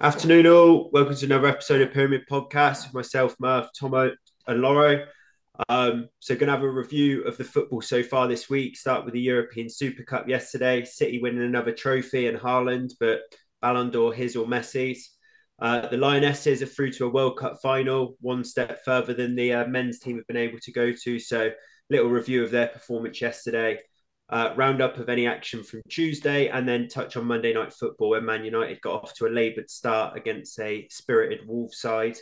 Afternoon, all. Welcome to another episode of Pyramid Podcast with myself, Murph, Tomo, and Lawro. Um, so, going to have a review of the football so far this week. Start with the European Super Cup yesterday. City winning another trophy and Haaland, but Ballon d'Or his or Messi's. Uh, the Lionesses are through to a World Cup final, one step further than the uh, men's team have been able to go to. So, little review of their performance yesterday uh, roundup of any action from Tuesday, and then touch on Monday Night Football, where Man United got off to a laboured start against a spirited Wolves side.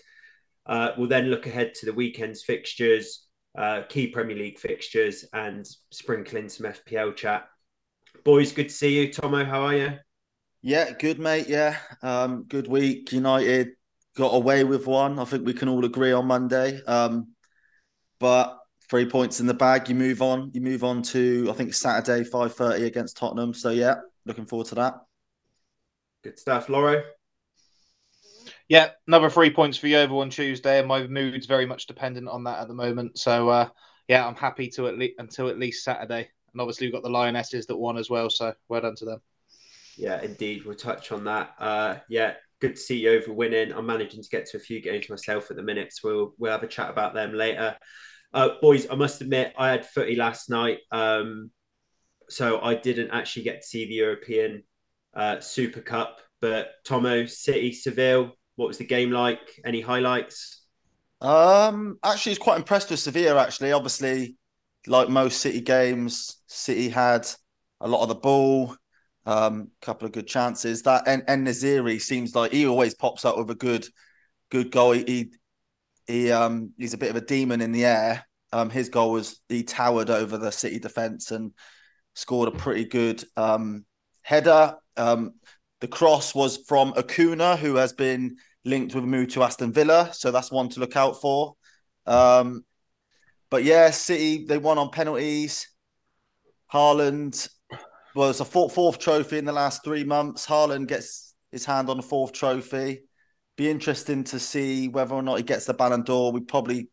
Uh, we'll then look ahead to the weekend's fixtures, uh, key Premier League fixtures, and sprinkle in some FPL chat. Boys, good to see you. Tomo, how are you? Yeah, good, mate. Yeah, um, good week. United got away with one. I think we can all agree on Monday. Um, but three points in the bag. You move on. You move on to I think Saturday five thirty against Tottenham. So yeah, looking forward to that. Good stuff, Lawro. Yeah, another three points for Yeovil on Tuesday, and my mood's very much dependent on that at the moment. So uh, yeah, I'm happy to at least until at least Saturday, and obviously we've got the Lionesses that won as well. So well done to them. Yeah, indeed, we'll touch on that. Uh, yeah, good to see Yeovil winning. I'm managing to get to a few games myself at the minute, so we'll we'll have a chat about them later. Uh, boys, I must admit, I had footy last night, um, so I didn't actually get to see the European uh, Super Cup. But Tomo, City, Seville, what was the game like? Any highlights? Um, actually, I was quite impressed with Sevilla. Actually, obviously, like most City games, City had a lot of the ball, a um, couple of good chances. That and, and Nesyri seems like he always pops up with a good, good goal. He he um he's a bit of a demon in the air. Um, his goal was he towered over the City defense and scored a pretty good um header. Um, the cross was from Acuna, who has been linked with a move to Aston Villa, so that's one to look out for. Um, but yeah, City they won on penalties. Haaland was a fourth, fourth trophy in the last three months. Haaland gets his hand on a fourth trophy be interesting to see whether or not he gets the Ballon d'Or. We probably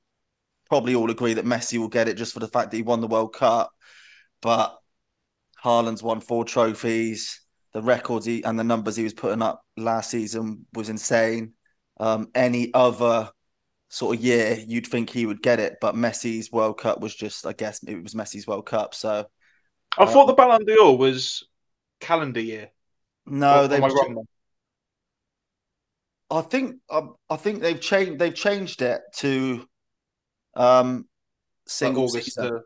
probably all agree that Messi will get it just for the fact that he won the World Cup. But Haaland's won four trophies. The records he, and the numbers he was putting up last season was insane. Um, any other sort of year, you'd think he would get it, but Messi's World Cup was just, I guess, it was Messi's World Cup. So I thought the Ballon d'Or was calendar year. No, they. I think um, I think they've changed they've changed it to um single like season.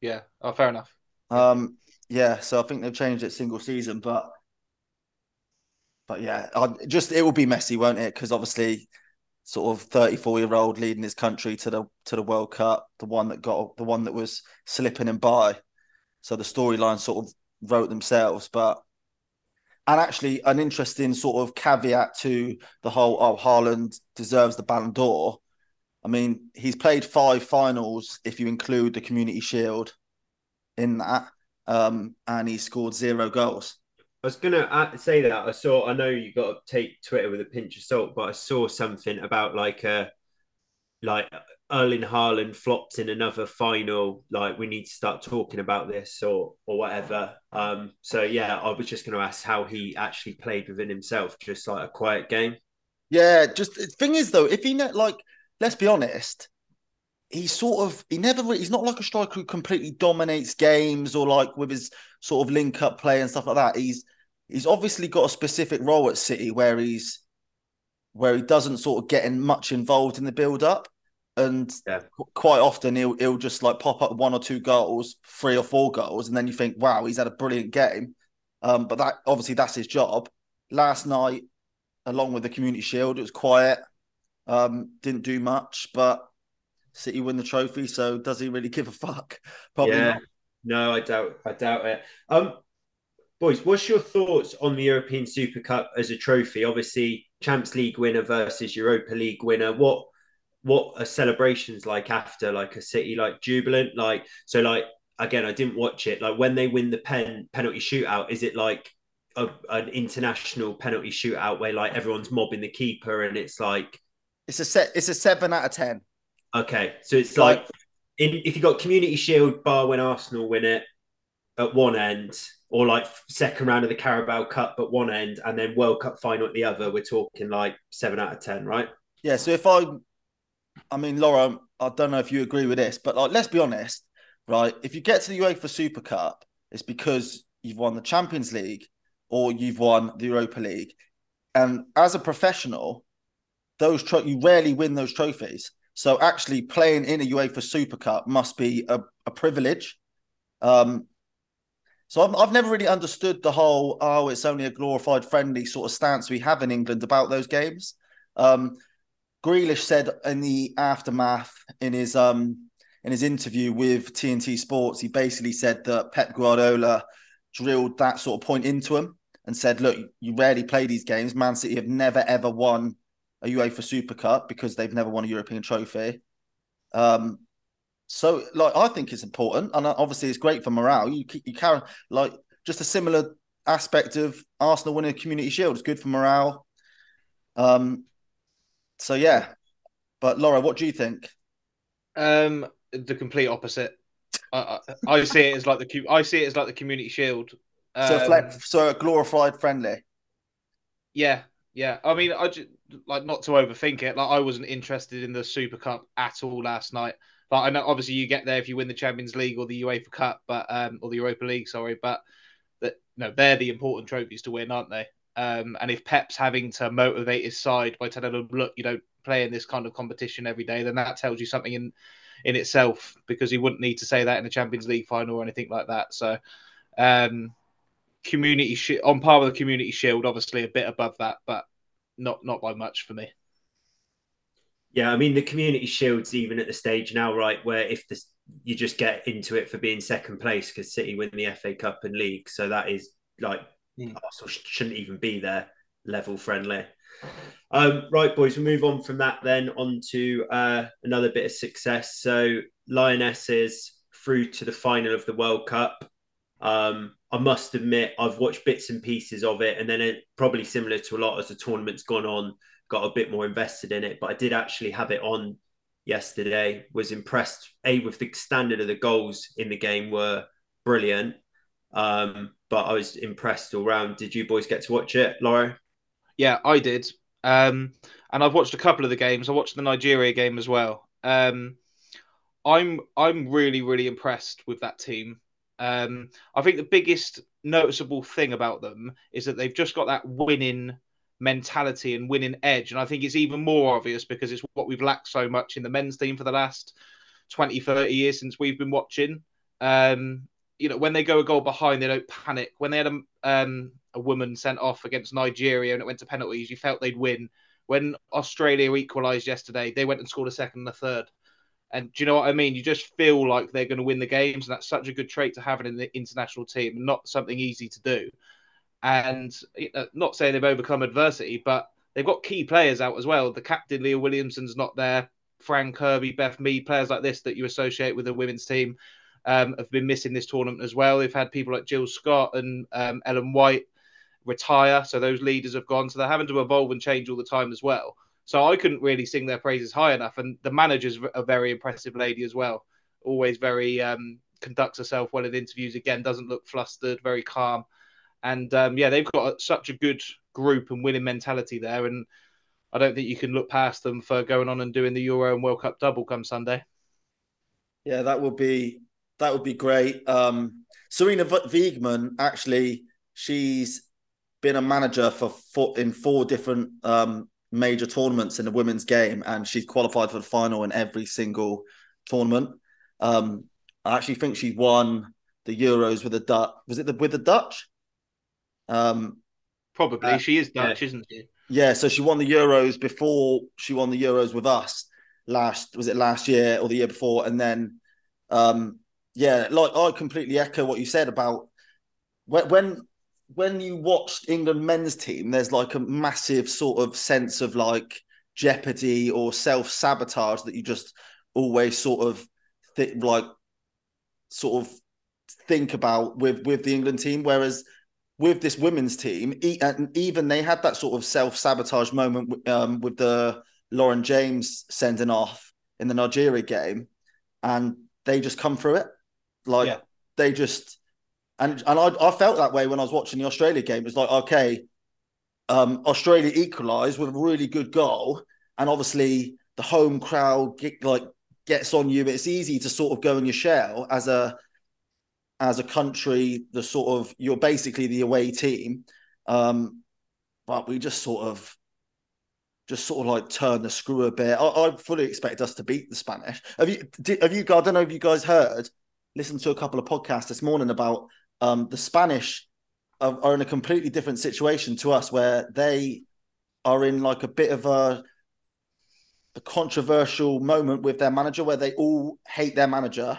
Yeah. Oh, fair enough. Um, yeah. So I think they've changed it single season, but but yeah, I, just it will be Messi, won't it? Because obviously, sort of thirty-four year old leading his country to the to the World Cup, the one that got the one that was slipping and by. So the storyline sort of wrote themselves, but and actually, an interesting sort of caveat to the whole oh, Haaland deserves the Ballon d'Or. I mean, he's played five finals if you include the Community Shield in that, um, and he scored zero goals. I was gonna uh, say that I saw. I know you got to take Twitter with a pinch of salt, but I saw something about like a like Erling Haaland flops in another final, like we need to start talking about this or or whatever. Um, so yeah, I was just going to ask how he actually played within himself, just like a quiet game. Yeah, just the thing is though, if he ne- like, let's be honest, he's sort of he never really, he's not like a striker who completely dominates games or like with his sort of link up play and stuff like that. He's he's obviously got a specific role at City where he's where he doesn't sort of get much involved in the build up and yeah. quite often he'll he'll just like pop up one or two goals, three or four goals, and then you think, wow, he's had a brilliant game. Um, but that obviously that's his job. Last night, along with the Community Shield, it was quiet. Um, didn't do much, but City win the trophy. So does he really give a fuck? Probably yeah. not. No, I doubt. I doubt it. Um, boys, what's your thoughts on the European Super Cup as a trophy? Obviously, Champions League winner versus Europa League winner. What what are celebrations like after like a city like jubilant like so like again i didn't watch it like when they win the pen penalty shootout is it like a, an international penalty shootout where like everyone's mobbing the keeper and it's like it's a set it's a seven out of ten okay so it's like, like in, if you got community shield bar when arsenal win it at one end or like second round of the Carabao Cup at one end and then World Cup final at the other, we're talking like seven out of ten, right? Yeah. So if I, I mean, Lawro, I don't know if you agree with this, but like, let's be honest, right? If you get to the UEFA Super Cup, it's because you've won the Champions League or you've won the Europa League, and as a professional, those tro- you rarely win those trophies. So actually, playing in a UEFA Super Cup must be a, a privilege. Um, so I've, I've never really understood the whole oh it's only a glorified friendly sort of stance we have in England about those games. Um, Grealish said in the aftermath in his um in his interview with TNT Sports, he basically said that Pep Guardiola drilled that sort of point into him and said, "Look, you rarely play these games. Man City have never ever won a UEFA Super Cup because they've never won a European trophy." Um, so, like, I think it's important, and obviously, it's great for morale. You you carry like just a similar aspect of Arsenal winning a Community Shield. It's good for morale. Um, so yeah, but Lawro, what do you think? Um, the complete opposite. I, I, I see it as like the I see it as like the Community Shield. Um, so, a so a glorified friendly. Yeah, yeah. I mean, I just like not to overthink it. Like I wasn't interested in the Super Cup at all last night. But I know obviously you get there if you win the Champions League or the UEFA Cup, but um, or the Europa League, sorry. But that no, they're the important trophies to win, aren't they? Um, and if Pep's having to motivate his side by telling them, look, you don't play in this kind of competition every day, then that tells you something in in itself because he wouldn't need to say that in a Champions League final or anything like that. So, um, community sh- on par with the Community Shield, obviously a bit above that, but not not by much for me. Yeah, I mean the community shields even at the stage now, right, where if this you just get into it for being second place because City win the FA Cup and league, so that is like mm. Arsenal shouldn't even be there level friendly. Um, right, boys, we move on from that then on to uh, another bit of success. So Lionesses through to the final of the World Cup. Um, I must admit, I've watched bits and pieces of it, and then it probably similar to a lot as the tournament's gone on got a bit more invested in it. But I did actually have it on yesterday. Was impressed a with the standard of the goals in the game were brilliant. Um, but I was impressed all round. Did you boys get to watch it, Lawro? Yeah, I did. Um, and I've watched a couple of the games. I watched the Nigeria game as well. Um, I'm I'm really really impressed with that team. Um, I think the biggest noticeable thing about them is that they've just got that winning mentality and winning edge. And I think it's even more obvious because it's what we've lacked so much in the men's team for the last 20, 30 years since we've been watching. Um, you know, when they go a goal behind, they don't panic. When they had a, um, a woman sent off against Nigeria and it went to penalties, you felt they'd win. When Australia equalised yesterday, they went and scored a second and a third. And do you know what I mean? You just feel like they're going to win the games, and that's such a good trait to have in the international team, not something easy to do and not saying they've overcome adversity, but they've got key players out as well. The captain Leah Williamson's not there. Fran Kirby, Beth Mead, players like this that you associate with the women's team um, have been missing this tournament as well. They've had people like Jill Scott and um, Ellen White retire, so those leaders have gone. So they're having to evolve and change all the time as well. So I couldn't really sing their praises high enough. And the manager's a very impressive lady as well. Always very um, conducts herself well in interviews. Again, doesn't look flustered, very calm. And um, yeah, they've got such a good group and winning mentality there. And I don't think you can look past them for going on and doing the Euro and World Cup double come Sunday. Yeah, that would be that would be great. Um, Sarina Wiegman actually, she's been a manager for four, in four different um, major tournaments in the women's game, and she's qualified for the final in every single tournament. Um, I actually think she won the Euros with the Dutch. Was it the, with the Dutch? Um, Probably. Uh, she is Dutch, yeah. isn't she? Yeah, so she won the Euros before she won the Euros with us last was it last year or the year before and then um yeah like I completely echo what you said about when when you watched England men's team there's like a massive sort of sense of like jeopardy or self-sabotage that you just always sort of think like sort of think about with with the England team whereas with this women's team, and even they had that sort of self sabotage moment um, with the Lauren James sending off in the Nigeria game, and they just come through it. Like yeah. they just, and and I, I felt that way when I was watching the Australia game. It was like, okay, um, Australia equalised with a really good goal, and obviously the home crowd get, like gets on you. But it's easy to sort of go in your shell as a as a country. The sort of you're basically the away team, um, but we just sort of just sort of like turn the screw a bit. I, I fully expect us to beat the Spanish. Have you? Did, have you? I don't know if you guys heard. Listened to a couple of podcasts this morning about um, the Spanish are, are in a completely different situation to us, where they are in like a bit of a a controversial moment with their manager, where they all hate their manager.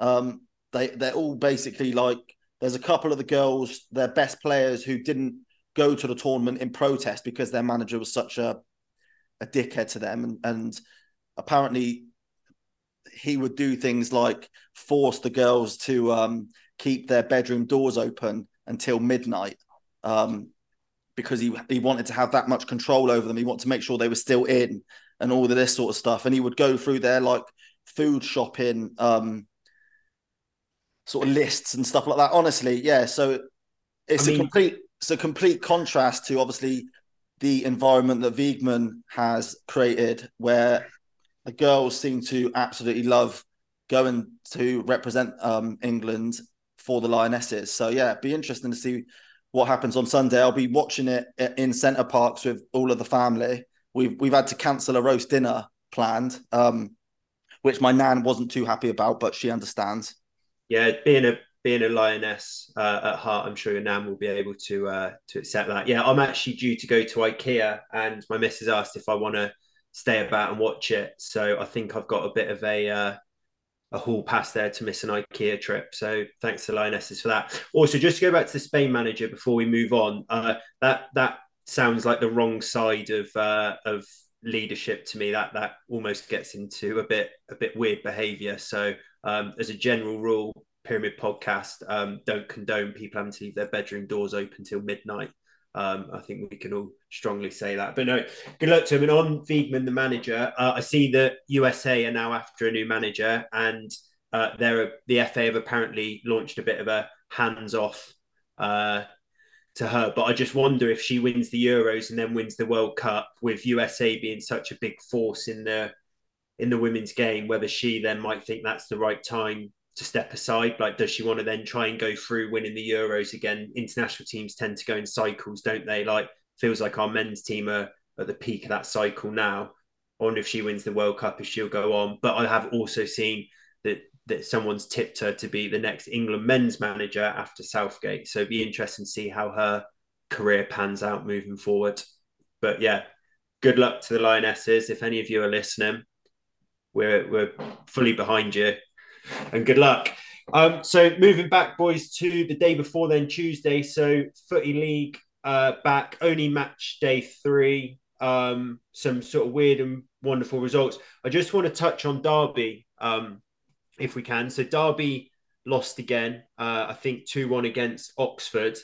Um, they they're all basically like there's a couple of the girls, their best players, who didn't go to the tournament in protest because their manager was such a a dickhead to them, and, and apparently he would do things like force the girls to um, keep their bedroom doors open until midnight um, because he he wanted to have that much control over them. He wanted to make sure they were still in and all of this sort of stuff. And he would go through their like food shopping um, sort of lists and stuff like that. Honestly, yeah. So it's I mean, a complete it's a complete contrast to obviously the environment that Wiegman has created, where the girls seem to absolutely love going to represent um, England for the Lionesses. So yeah, be interesting to see what happens on Sunday. I'll be watching it in Center Parcs with all of the family. We've we've had to cancel a roast dinner planned, um, which my nan wasn't too happy about, but she understands. Yeah, being a being a lioness uh, at heart, I'm sure your nan will be able to uh, to accept that. Yeah, I'm actually due to go to IKEA, and my missus asked if I want to stay about and watch it. So I think I've got a bit of a uh, a hall pass there to miss an IKEA trip. So thanks to Lionesses for that. Also, just to go back to the Spain manager before we move on, uh, that that sounds like the wrong side of uh, of leadership to me. That that almost gets into a bit a bit weird behaviour. So um, as a general rule, Pyramid Podcast um, don't condone people having to leave their bedroom doors open till midnight. Um, I think we can all strongly say that. But no, good luck to him. And on Wiegman, the manager, uh, I see that USA are now after a new manager, and uh, they're the FA have apparently launched a bit of a hands-off uh, to her. But I just wonder if she wins the Euros and then wins the World Cup, with USA being such a big force in the in the women's game, whether she then might think that's the right time to step aside? Like, does she want to then try and go through winning the Euros again? International teams tend to go in cycles, don't they? Like, feels like our men's team are at the peak of that cycle now. I wonder if she wins the World Cup, if she'll go on. But I have also seen that that someone's tipped her to be the next England men's manager after Southgate. So it'd be interesting to see how her career pans out moving forward. But yeah, good luck to the Lionesses. If any of you are listening, we're we're fully behind you and good luck. Um, so moving back, boys, to the day before then, Tuesday. So Footy League uh, back, only match day three. Um, some sort of weird and wonderful results. I just want to touch on Derby, um, if we can. So Derby lost again. Uh, I think two one against Oxford.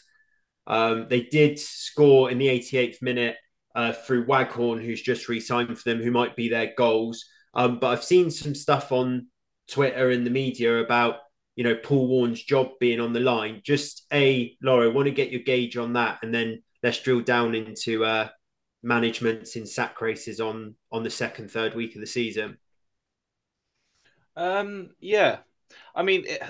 Um, they did score in the 88th minute uh, through Waghorn, who's just re-signed for them, who might be their goals. Um, but I've seen some stuff on Twitter and the media about you know Paul Warne's job being on the line. Just a Lawro, want to get your gauge on that, and then let's drill down into uh, managements in sack races on on the second, third week of the season. Um, yeah, I mean. It,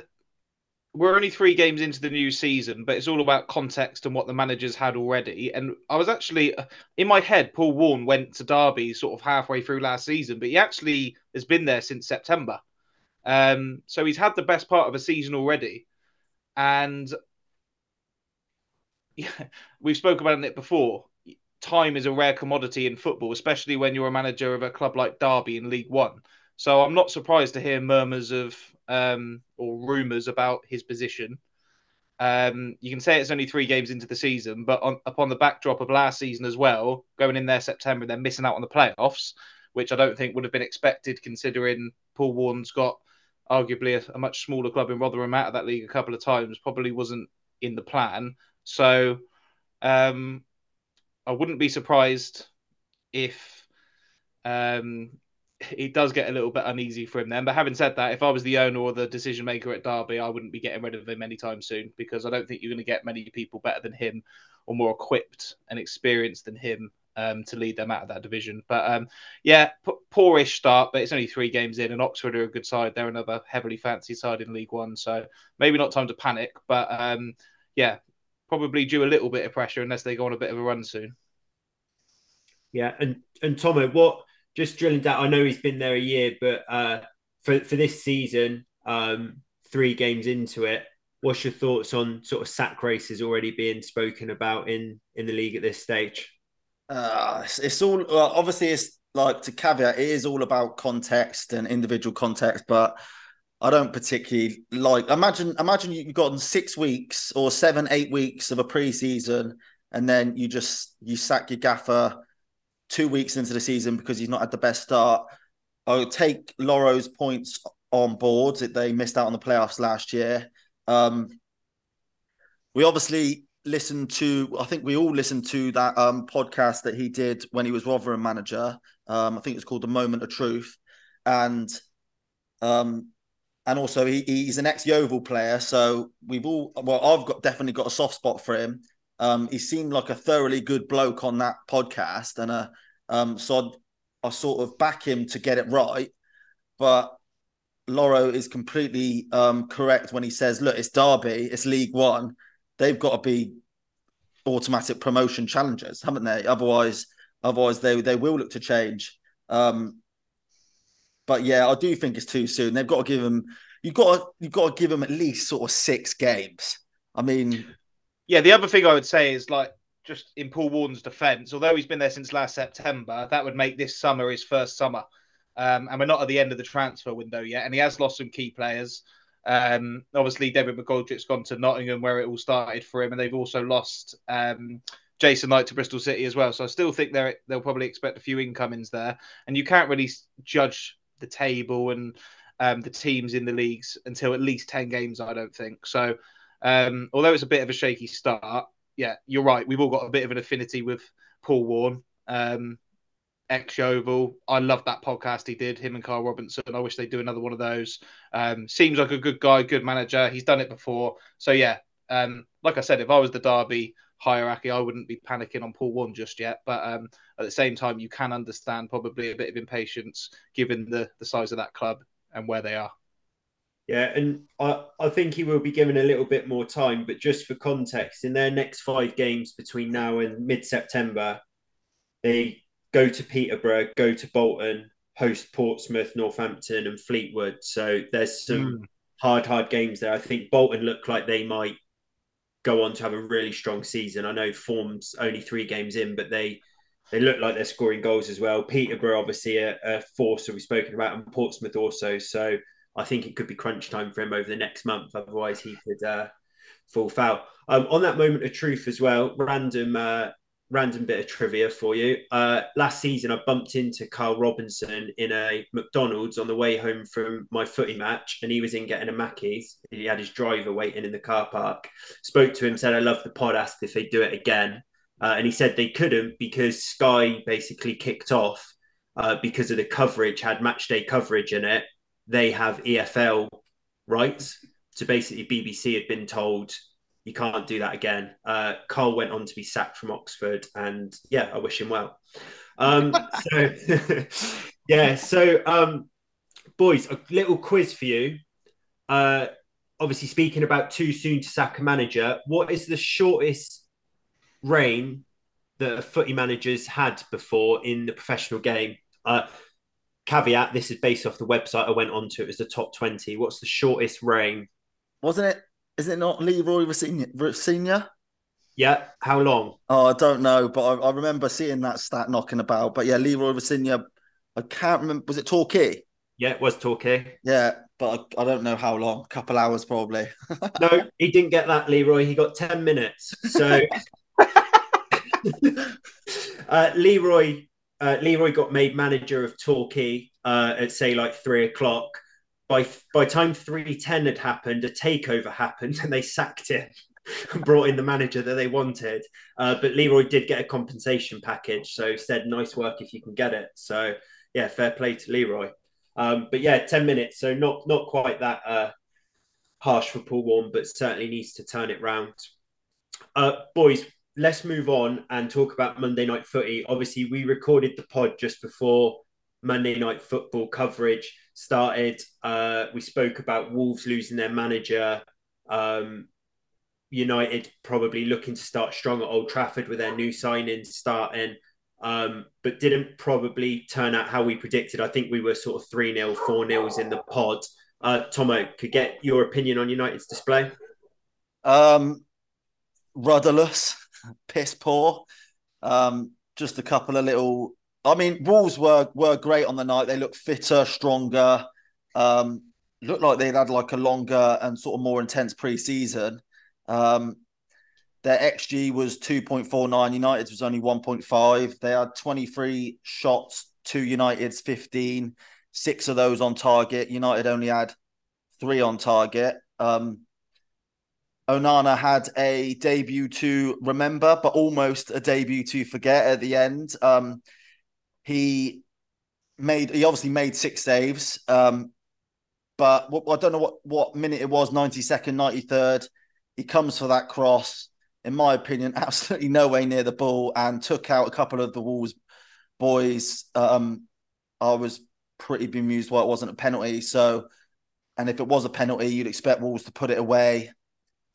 we're only three games into the new season, but it's all about context and what the managers had already. And I was actually in my head, Paul Warne went to Derby sort of halfway through last season, but he actually has been there since September. Um, so he's had the best part of a season already, and yeah, we've spoken about it before. Time is a rare commodity in football, especially when you're a manager of a club like Derby in League One. So I'm not surprised to hear murmurs of um, or rumours about his position. Um, you can say it's only three games into the season, but on, upon the backdrop of last season as well, going in there September and then missing out on the playoffs, which I don't think would have been expected considering Paul Warne's got arguably a, a, much smaller club in Rotherham out of that league a couple of times, probably wasn't in the plan. So um, I wouldn't be surprised if um, it does get a little bit uneasy for him then. But having said that, if I was the owner or the decision maker at Derby, I wouldn't be getting rid of him anytime soon because I don't think you're going to get many people better than him or more equipped and experienced than him um, to lead them out of that division. But um, yeah, p- poorish start, but it's only three games in, and Oxford are a good side. They're another heavily fancy side in League One, so maybe not time to panic. But um, yeah, probably due a little bit of pressure unless they go on a bit of a run soon. Yeah, and and Tomo, what just drilling down? I know he's been there a year, but uh, for for this season, um, three games into it, what's your thoughts on sort of sack races already being spoken about in in the league at this stage? Uh, it's, it's all well, obviously it's like to caveat, it is all about context and individual context, but I don't particularly like. Imagine, imagine you've gotten six weeks or seven, eight weeks of a preseason, and then you just you sack your gaffer two weeks into the season because he's not had the best start. I'll take Lawro's points on board. That they missed out on the playoffs last year. Um, we obviously listened to, I think we all listened to that um, podcast that he did when he was Rotherham manager. Um, I think it's called The Moment of Truth. And um, and also he, he's an ex Yeovil player, so we've all well, I've got definitely got a soft spot for him. Um, he seemed like a thoroughly good bloke on that podcast, and uh, um, so I, I sort of back him to get it right. But Lawro is completely um, correct when he says, "Look, it's Derby, it's League One. They've got to be automatic promotion challengers, haven't they? Otherwise, otherwise they they will look to change." Um, but yeah, I do think it's too soon. They've got to give them. You've got to, you've got to give them at least sort of six games. I mean, yeah. The other thing I would say is like just in Paul Warne's defence, although he's been there since last September, that would make this summer his first summer. Um, and we're not at the end of the transfer window yet, and he has lost some key players. Um, obviously, David McGoldrick's gone to Nottingham, where it all started for him, and they've also lost um, Jason Knight to Bristol City as well. So I still think they'll probably expect a few incomings there, and you can't really judge the table and um, the teams in the leagues until at least 10 games, I don't think. So, um, although it's a bit of a shaky start, yeah, you're right. We've all got a bit of an affinity with Paul Warne. um, ex Yeovil. I love that podcast he did, him and Carl Robinson. I wish they'd do another one of those. Um, seems like a good guy, good manager. He's done it before. So, yeah, um, like I said, if I was the Derby hierarchy, I wouldn't be panicking on Paul Warne just yet. But um, at the same time, you can understand probably a bit of impatience given the, the size of that club and where they are. Yeah, and I, I think he will be given a little bit more time, but just for context, in their next five games between now and mid September, they go to Peterborough, go to Bolton, host Portsmouth, Northampton, and Fleetwood. So there's some mm. hard, hard games there. I think Bolton look like they might go on to have a really strong season. I know form's only three games in, but they they look like they're scoring goals as well. Peterborough, obviously, a, a force that we've spoken about, and Portsmouth also. So I think it could be crunch time for him over the next month. Otherwise, he could uh, fall foul. Um, on that moment of truth as well, random uh, random bit of trivia for you. Uh, last season, I bumped into Carl Robinson in a McDonald's on the way home from my footy match, and he was in getting a Mackey's. He had his driver waiting in the car park. Spoke to him, said, I love the pod, asked if they'd do it again. Uh, and he said they couldn't because Sky basically kicked off uh, because of the coverage, had match day coverage in it. They have EFL rights. So basically, BBC had been told you can't do that again. Uh, Carl went on to be sacked from Oxford, and yeah, I wish him well. Um, so, yeah, so um, boys, a little quiz for you. Uh, obviously, speaking about too soon to sack a manager, what is the shortest reign that a footy manager's had before in the professional game? Uh, caveat: This is based off the website I went on to. It was the top twenty. What's the shortest reign? Wasn't it is it not Leroy Rosenior? Yeah. How long? Oh, I don't know, but I, I, remember seeing that stat knocking about. But yeah, Leroy Rosenior. I can't remember. Was it Torquay? Yeah, it was Torquay. Yeah, but I, I don't know how long. A couple hours probably. no, he didn't get that, Leroy. He got ten minutes. So uh, Leroy. Uh, Leroy got made manager of Torquay uh, at say like three o'clock by by time 310 had happened a takeover happened and they sacked him and brought in the manager that they wanted uh, but leroy did get a compensation package so said nice work if you can get it so yeah, fair play to Leroy. Um, but yeah, ten minutes, so not not quite that uh, harsh for Paul Warne, but certainly needs to turn it round. Uh, boys, let's move on and talk about Monday Night Footy. Obviously, we recorded the pod just before Monday Night Football coverage started. Uh, we spoke about Wolves losing their manager. Um, United probably looking to start strong at Old Trafford with their new signings starting, um, but didn't probably turn out how we predicted. I think we were sort of 3 0, 4 0s in the pod. Uh, Tomo, could get your opinion on United's display? Um, rudderless, piss poor. Um, just a couple of little. I mean, Wolves were were great on the night. They looked fitter, stronger. Um, looked like they'd had like a longer and sort of more intense pre-season. Um, their XG was 2.49. United's was only 1.5. They had 23 shots to United's 15, six of those on target. United only had three on target. Um, Onana had a debut to remember, but almost a debut to forget at the end. Um, he made he obviously made six saves, um, but I don't know what what minute it was 92nd, 93rd. He comes for that cross. In my opinion, absolutely no way near the ball and took out a couple of the Wolves boys. Um, I was pretty bemused why it wasn't a penalty. So, and if it was a penalty, you'd expect Wolves to put it away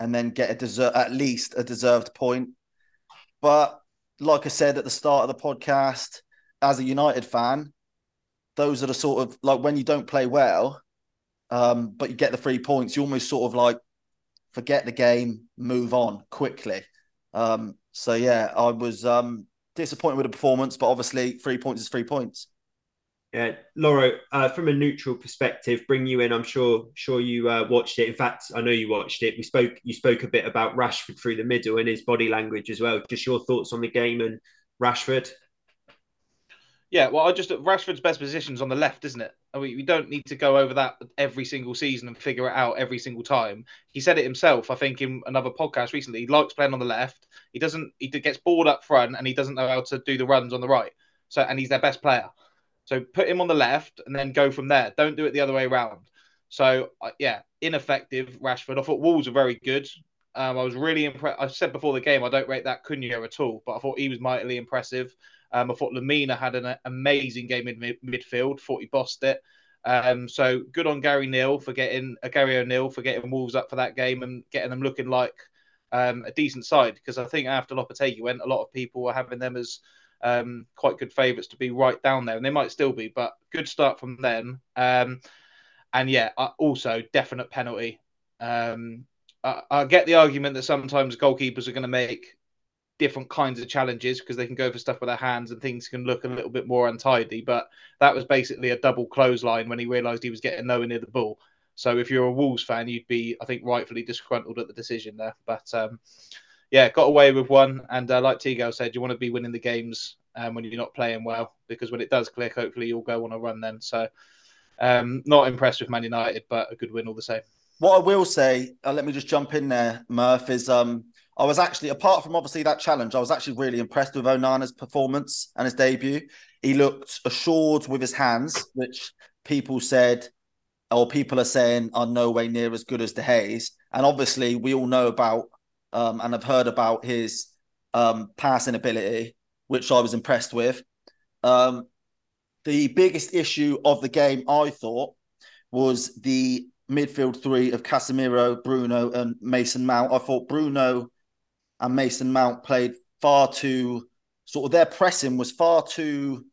and then get a desert at least a deserved point. But like I said at the start of the podcast, as a United fan, those are the sort of like when you don't play well, um, but you get the three points, you almost sort of like forget the game, move on quickly. Um, so yeah, I was um, disappointed with the performance, but obviously three points is three points. Yeah, Lawro, uh, from a neutral perspective, bring you in. I'm sure, sure you uh, watched it. In fact, I know you watched it. We spoke, you spoke a bit about Rashford through the middle and his body language as well. Just your thoughts on the game and Rashford. Yeah, well, I just Rashford's best position's on the left, isn't it? I mean, we don't need to go over that every single season and figure it out every single time. He said it himself, I think, in another podcast recently. He likes playing on the left. He doesn't. He gets bored up front, and he doesn't know how to do the runs on the right. So, and he's their best player. So put him on the left and then go from there. Don't do it the other way around. So yeah, ineffective Rashford. I thought Wolves were very good. Um, I was really impressed. I said before the game I don't rate that Cunha at all, but I thought he was mightily impressive. Um, I thought Lemina had an amazing game in mid- midfield. Thought he bossed it. Um, so good on Gary Neal for getting uh, Gary O'Neill for getting Wolves up for that game and getting them looking like um, a decent side. Because I think after Lopetegui went, a lot of people were having them as um, quite good favourites to be right down there, and they might still be, but good start from them. Um, and yeah, also definite penalty. Um, I, I, get the argument that sometimes goalkeepers are going to make different kinds of challenges because they can go for stuff with their hands and things can look a little bit more untidy. But that was basically a double clothesline when he realised he was getting nowhere near the ball. So if you're a Wolves fan, you'd be, I think, rightfully disgruntled at the decision there. But um, yeah, got away with one. And uh, like Tigo said, you want to be winning the games um, when you're not playing well because when it does click, hopefully you'll go on a run then. So um, not impressed with Man United, but a good win all the same. What I will say, uh, let me just jump in there, Murph, is um, I was actually, apart from obviously that challenge, I was actually really impressed with Onana's performance and his debut. He looked assured with his hands, which people said, or people are saying, are no way near as good as De Gea's. And obviously, we all know about um, and I've heard about his um, passing ability, which I was impressed with. Um, the biggest issue of the game, I thought, was the midfield three of Casemiro, Bruno, and Mason Mount. I thought Bruno and Mason Mount played far too sort of their pressing was far too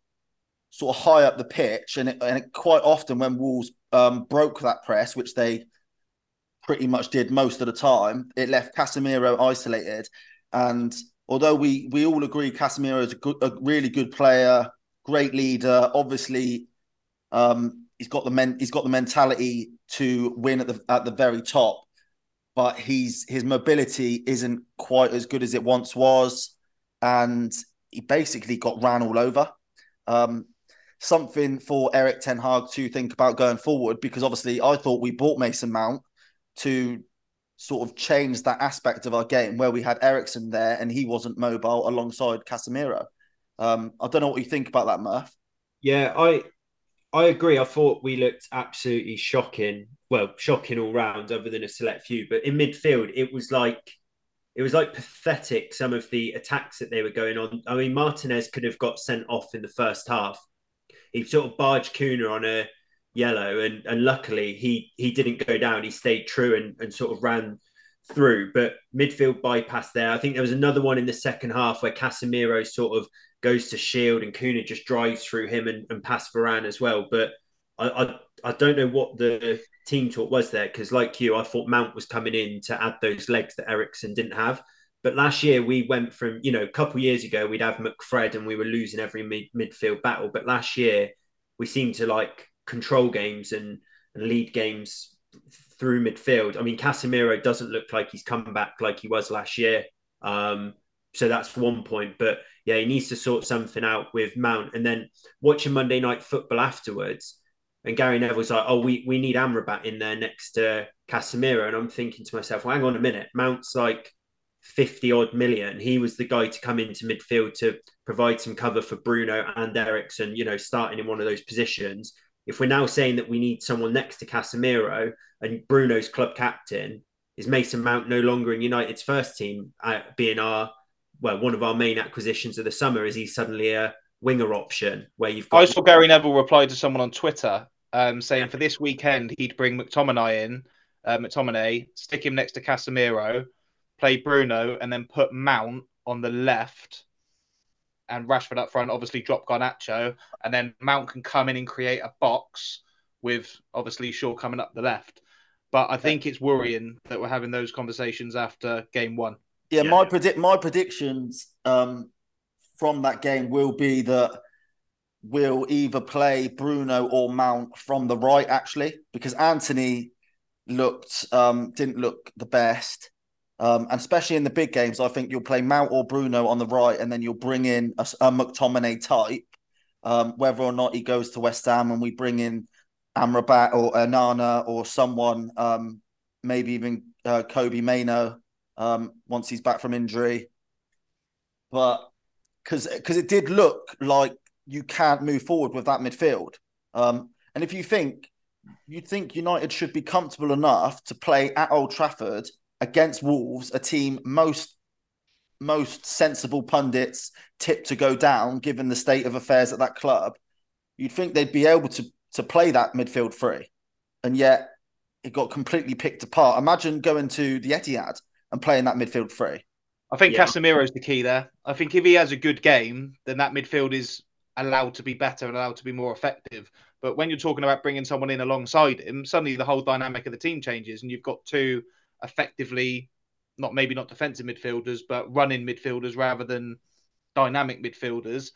sort of high up the pitch, and it, and it quite often when Wolves um, broke that press, which they pretty much did most of the time. It left Casemiro isolated, and although we we all agree Casemiro is a, good, a really good player, great leader, obviously, um, he's got the men he's got the mentality to win at the at the very top, but he's his mobility isn't quite as good as it once was, and he basically got ran all over. Um, something for Erik Ten Hag to think about going forward because obviously I thought we bought Mason Mount to sort of change that aspect of our game where we had Eriksen there and he wasn't mobile alongside Casemiro. Um, I don't know what you think about that, Murph. Yeah, I I agree. I thought we looked absolutely shocking. Well, shocking all round, other than a select few. But in midfield, it was like it was like pathetic. Some of the attacks that they were going on. I mean, Martinez could have got sent off in the first half. He sort of barged Cunha on a yellow, and and luckily he he didn't go down. He stayed true and and sort of ran through. But midfield bypass there. I think there was another one in the second half where Casemiro sort of goes to shield and Cunha just drives through him and, and past Varane as well. But I, I, I don't know what the team talk was there because, like you, I thought Mount was coming in to add those legs that Eriksen didn't have. But last year we went from you know a couple years ago we'd have McFred and we were losing every mid, midfield battle. But last year we seemed to like control games and, and lead games through midfield. I mean, Casemiro doesn't look like he's come back like he was last year. Um, so that's one point. But yeah, he needs to sort something out with Mount. And then watching Monday Night Football afterwards, and Gary Neville's like, "Oh, we we need Amrabat in there next to Casemiro," and I'm thinking to myself, well, "Hang on a minute, Mount's like." 50 odd million. He was the guy to come into midfield to provide some cover for Bruno and Eriksen, you know, starting in one of those positions. If we're now saying that we need someone next to Casemiro and Bruno's club captain, is Mason Mount no longer in United's first team, uh, being our well, one of our main acquisitions of the summer is he suddenly a winger option where you've got. I saw Gary Neville reply to someone on Twitter um, saying yeah. for this weekend he'd bring McTominay in, uh, McTominay, stick him next to Casemiro, play Bruno, and then put Mount on the left and Rashford up front. Obviously, drop Garnacho, and then Mount can come in and create a box with obviously Shaw coming up the left. But I think it's worrying that we're having those conversations after game one. Yeah, yeah. my predict my predictions um, from that game will be that we'll either play Bruno or Mount from the right, actually, because Antony looked um, didn't look the best. Um, and especially in the big games, I think you'll play Mount or Bruno on the right, and then you'll bring in a, a McTominay type. Um, whether or not he goes to West Ham, and we bring in Amrabat or Onana or someone, um, maybe even uh, Kobbie Mainoo um, once he's back from injury. But because because it did look like you can't move forward with that midfield. Um, and if you think you think United should be comfortable enough to play at Old Trafford against Wolves, a team most most sensible pundits tip to go down given the state of affairs at that club, you'd think they'd be able to to play that midfield free. And yet it got completely picked apart. Imagine going to the Etihad and playing that midfield free. I think yeah. Casemiro's the key there. I think if he has a good game, then that midfield is allowed to be better and allowed to be more effective. But when you're talking about bringing someone in alongside him, suddenly the whole dynamic of the team changes, and you've got two effectively, not maybe not defensive midfielders, but running midfielders rather than dynamic midfielders.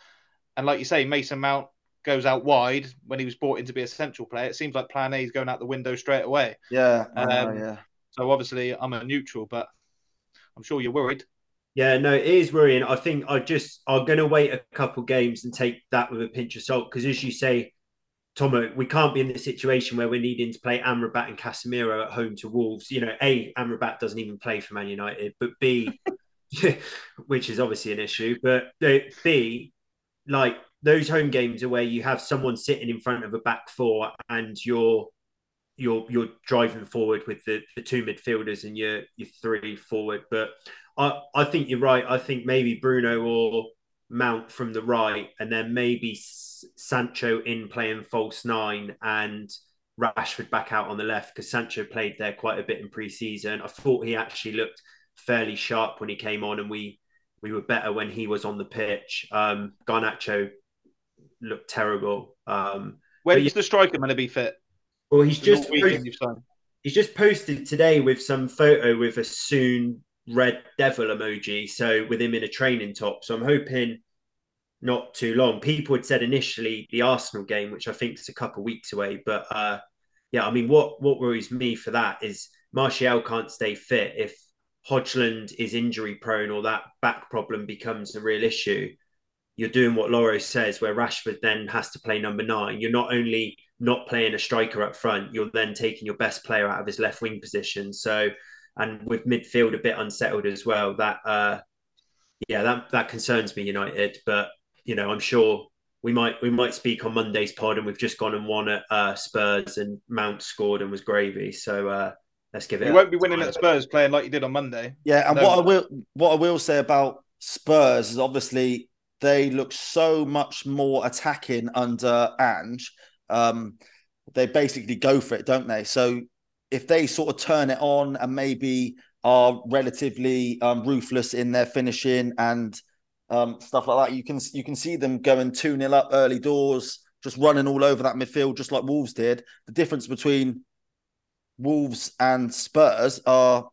And like you say, Mason Mount goes out wide when he was brought in to be a central player. It seems like Plan A is going out the window straight away. Yeah, um, yeah. So obviously, I'm a neutral, but I'm sure you're worried. Yeah, no, it is worrying. I think I just I'm going to wait a couple games and take that with a pinch of salt because, as you say, Tomo, we can't be in the situation where we're needing to play Amrabat and Casemiro at home to Wolves. You know, a Amrabat doesn't even play for Man United, but b, which is obviously an issue, but uh, b, like those home games are where you have someone sitting in front of a back four and you're you're you're driving forward with the, the two midfielders and your your three forward. But I I think you're right. I think maybe Bruno or Mount from the right, and then maybe Sancho in playing false nine and Rashford back out on the left because Sancho played there quite a bit in pre-season. I thought he actually looked fairly sharp when he came on, and we we were better when he was on the pitch. Um, Garnacho looked terrible. Um, When's yeah, the striker going to be fit? Well, he's just posted, he's just posted today with some photo with a soon red devil emoji. So with him in a training top. So I'm hoping not too long. People had said initially the Arsenal game, which I think is a couple weeks away. But uh, yeah, I mean, what what worries me for that is Martial can't stay fit if Hojlund is injury prone or that back problem becomes a real issue. You're doing what Lawro says, where Rashford then has to play number nine. You're not only not playing a striker up front, you're then taking your best player out of his left wing position. So, and with midfield a bit unsettled as well, that uh, yeah, that that concerns me, United. But you know, I'm sure we might we might speak on Monday's pod, and we've just gone and won at uh, Spurs, and Mount scored and was gravy. So uh, let's give it. You won't be winning at Spurs playing like you did on Monday. Yeah, and no. what I will what I will say about Spurs is obviously they look so much more attacking under Ange. Um, they basically go for it, don't they? So if they sort of turn it on and maybe are relatively um, ruthless in their finishing and um, stuff like that, you can you can see them going two 0 up early doors, just running all over that midfield, just like Wolves did. The difference between Wolves and Spurs are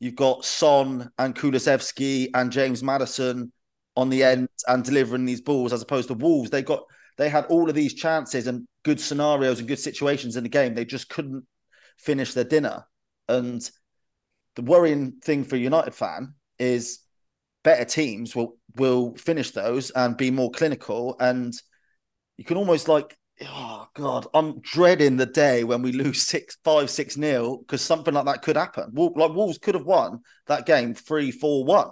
you've got Son and Kulusevski and James Maddison on the end and delivering these balls, as opposed to Wolves. They got they had all of these chances and good scenarios and good situations in the game. They just couldn't finish their dinner. And the worrying thing for a United fan is better teams will will finish those and be more clinical. And you can almost like, oh god, I'm dreading the day when we lose six, five, six nil because something like that could happen. Like Wolves could have won that game three, four, one.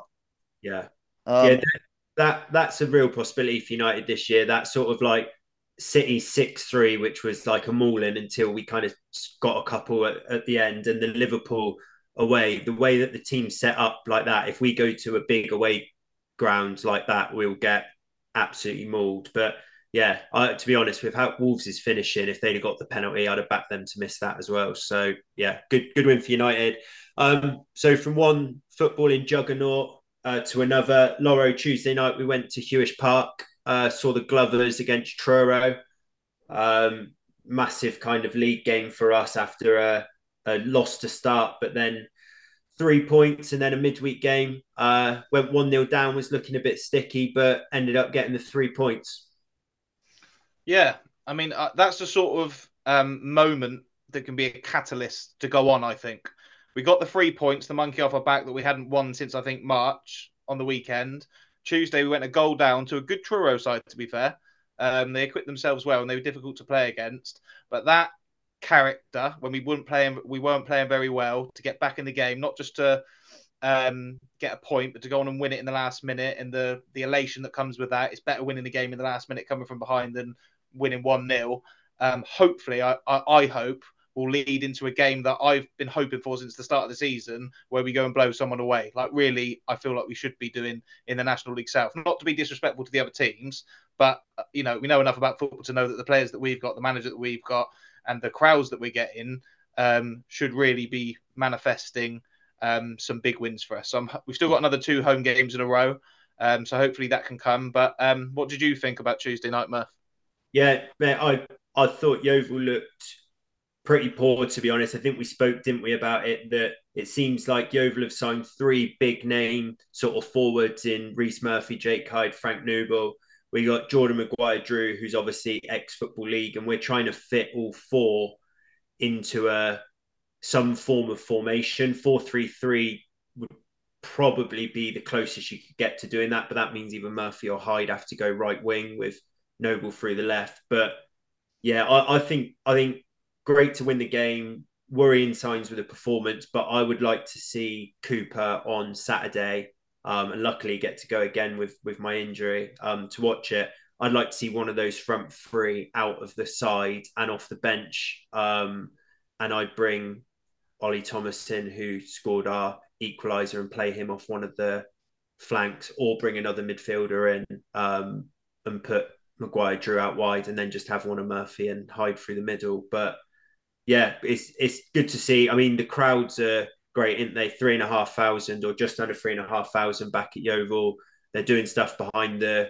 Yeah, um, yeah, that, that that's a real possibility for United this year. That sort of like City six three, which was like a mauling until we kind of got a couple at, at, the end, and the Liverpool away, the way that the team set up like that, if we go to a big away ground like that, we'll get absolutely mauled. But yeah, I, to be honest, with how Wolves is finishing, if they'd have got the penalty, I'd have backed them to miss that as well. So yeah, good good win for United. Um, so from one footballing juggernaut uh, to another, Lawro Tuesday night we went to Huish Park uh, saw the Glovers against Truro. Um, massive kind of league game for us after a, a, loss to start, but then three points and then a midweek game. Uh, went 1 0 down, was looking a bit sticky, but ended up getting the three points. Yeah, I mean, uh, that's the sort of um, moment that can be a catalyst to go on, I think. We got the three points, the monkey off our back that we hadn't won since, I think, March on the weekend. Tuesday, we went a goal down to a good Truro side, to be fair. Um, they equipped themselves well and they were difficult to play against. But that character, when we weren't playing, we weren't playing very well, to get back in the game, not just to um, get a point, but to go on and win it in the last minute, and the the elation that comes with that, it's better winning the game in the last minute coming from behind than winning one 0 um, Hopefully, I, I, I hope will lead into a game that I've been hoping for since the start of the season, where we go and blow someone away. Like really, I feel like we should be doing in the National League South. Not to be disrespectful to the other teams, but uh, you know we know enough about football to know that the players that we've got, the manager that we've got, and the crowds that we're getting um, should really be manifesting um, some big wins for us. So I'm, we've still got another two home games in a row. Um, so hopefully that can come. But um, what did you think about Tuesday night, Murph? Yeah, I I thought Yeovil looked pretty poor, to be honest. I think we spoke, didn't we, about it that it seems like Yeovil have signed three big name sort of forwards in Rhys Murphy, Jake Hyde, Frank Nouble. We got Jordan Maguire Drew, who's obviously ex Football League, and we're trying to fit all four into a some form of formation. Four three three would probably be the closest you could get to doing that, but that means either Murphy or Hyde have to go right wing with Nouble through the left. But yeah, I, I think I think great to win the game. Worrying signs with the performance, but I would like to see Cooper on Saturday, um, and luckily get to go again with with my injury um, to watch it. I'd like to see one of those front three out of the side and off the bench, um, and I'd bring Ollie Thomason, who scored our equaliser, and play him off one of the flanks, or bring another midfielder in um, and put Maguire Drew out wide, and then just have one of Murphy and Hyde through the middle. But yeah, it's it's good to see. I mean, the crowds are great, aren't they? Three and a half thousand or just under three and a half thousand back at Yeovil. They're doing stuff behind the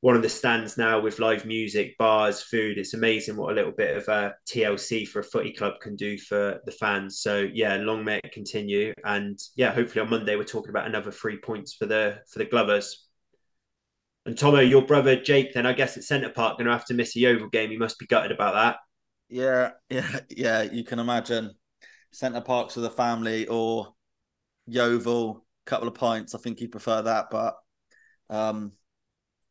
one of the stands now with live music, bars, food. It's amazing what a little bit of a TLC for a footy club can do for the fans. So yeah, long may it continue. And yeah, hopefully on Monday we're talking about another three points for the for the Glovers. And Tomo, your brother Jake, then I guess at Centre Park going to have to miss a Yeovil game. He must be gutted about that. Yeah, yeah, yeah. You can imagine Center Parcs for the family or Yeovil, couple of pints. I think you'd prefer that, but um,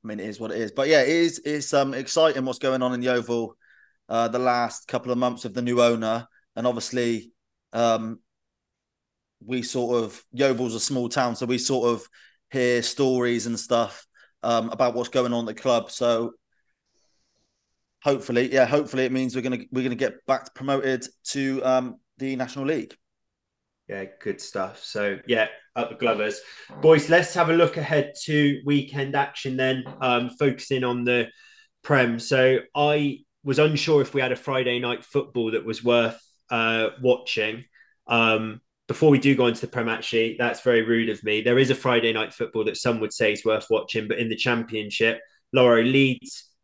I mean, it is what it is. But yeah, it is it's um exciting what's going on in Yeovil. Uh, the last couple of months of the new owner, and obviously, um, we sort of Yeovil's a small town, so we sort of hear stories and stuff um about what's going on at the club. So hopefully, yeah, hopefully it means we're gonna we're gonna get back promoted to um, the National League. Yeah, good stuff. So yeah, up the Glovers, boys. Let's have a look ahead to weekend action then. Um, focusing on the Prem. So I was unsure if we had a Friday night football that was worth uh, watching. Um, before we do go into the Prem, actually, that's very rude of me. There is a Friday night football that some would say is worth watching, but in the Championship, Lawro Leeds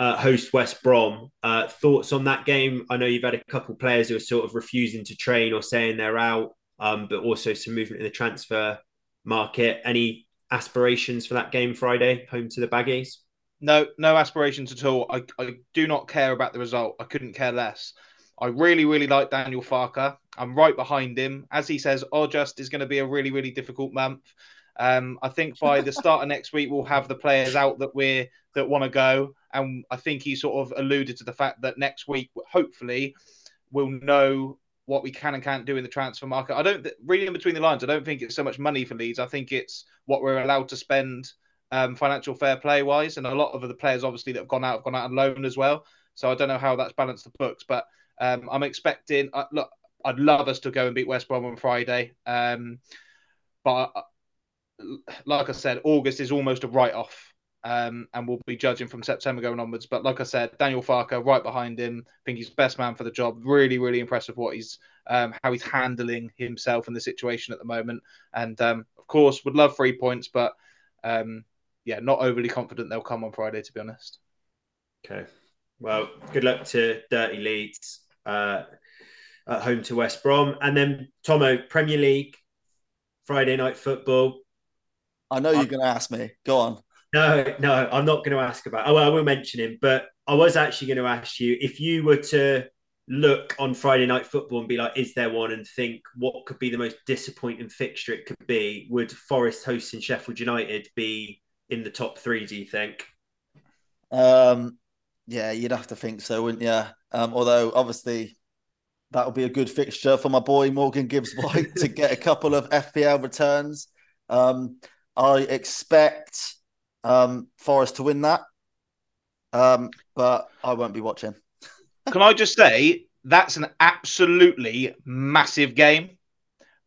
uh, host West Brom. Uh, thoughts on that game? I know you've had a couple players who are sort of refusing to train or saying they're out, um, but also some movement in the transfer market. Any aspirations for that game Friday, home to the Baggies? No, no aspirations at all. I, I do not care about the result. I couldn't care less. I really, really like Daniel Farke. I'm right behind him. As he says, August is going to be a really, really difficult month. Um, I think by the start of next week, we'll have the players out that we're that want to go, and I think he sort of alluded to the fact that next week, hopefully, we'll know what we can and can't do in the transfer market. I don't reading between the lines. I don't think it's so much money for Leeds. I think it's what we're allowed to spend um, financial fair play wise, and a lot of the players obviously that have gone out have gone out on loan as well. So I don't know how that's balanced the books, but um, I'm expecting. Uh, look, I'd love us to go and beat West Brom on Friday, um, but uh, like I said, August is almost a write-off. Um, and we'll be judging from September going onwards. But like I said, Daniel Farke right behind him. I think he's best man for the job. Really, really impressive what he's um, how he's handling himself in the situation at the moment. And um, of course, would love three points, but um, yeah, not overly confident they'll come on Friday, to be honest. Okay. Well, good luck to Dirty Leeds uh, at home to West Brom. And then, Tomo, Premier League, Friday night football. I know you're going to ask me. Go on. No, no, I'm not going to ask about. Oh, well, I will mention him, but I was actually going to ask you if you were to look on Friday night football and be like, is there one? And think what could be the most disappointing fixture it could be? Would Forest hosting Sheffield United be in the top three? Do you think? Um, yeah, you'd have to think so, wouldn't you? Um, although obviously that would be a good fixture for my boy Morgan Gibbs White to get a couple of FPL returns. Um, I expect um, Forest to win that, um, but I won't be watching. Can I just say that's an absolutely massive game?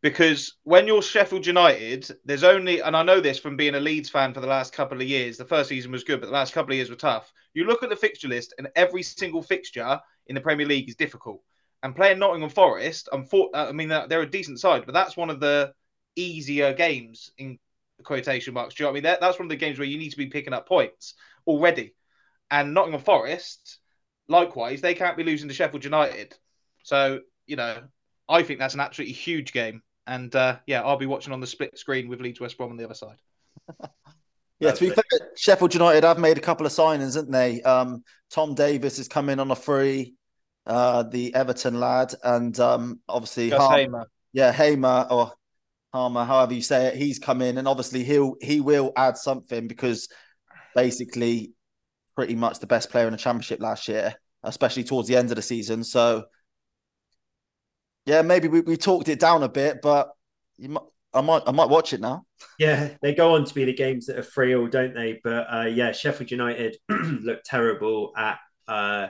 because when you're Sheffield United, there's only, and I know this from being a Leeds fan for the last couple of years. The first season was good, but the last couple of years were tough. You look at the fixture list, and every single fixture in the Premier League is difficult. And playing Nottingham Forest, I'm for, I mean, they're a decent side, but that's one of the easier games in quotation marks. Do you know what I mean? That, that's one of the games where you need to be picking up points already. And Nottingham Forest, likewise, they can't be losing to Sheffield United. So, you know, I think that's an absolutely huge game. And uh, yeah, I'll be watching on the split screen with Leeds West Brom on the other side. yeah, to be fair, Sheffield United have made a couple of signings, haven't they? Um, Tom Davies has come in on a free, uh, the Everton lad, and um, obviously Hamer. Yeah, Hamer or Harmer, however you say it, he's come in, and obviously he'll he will add something because basically pretty much the best player in the championship last year, especially towards the end of the season. So yeah, maybe we, we talked it down a bit, but you might, I might I might watch it now. Yeah, they go on to be the games that are free all, don't they? But uh, yeah, Sheffield United looked terrible at uh,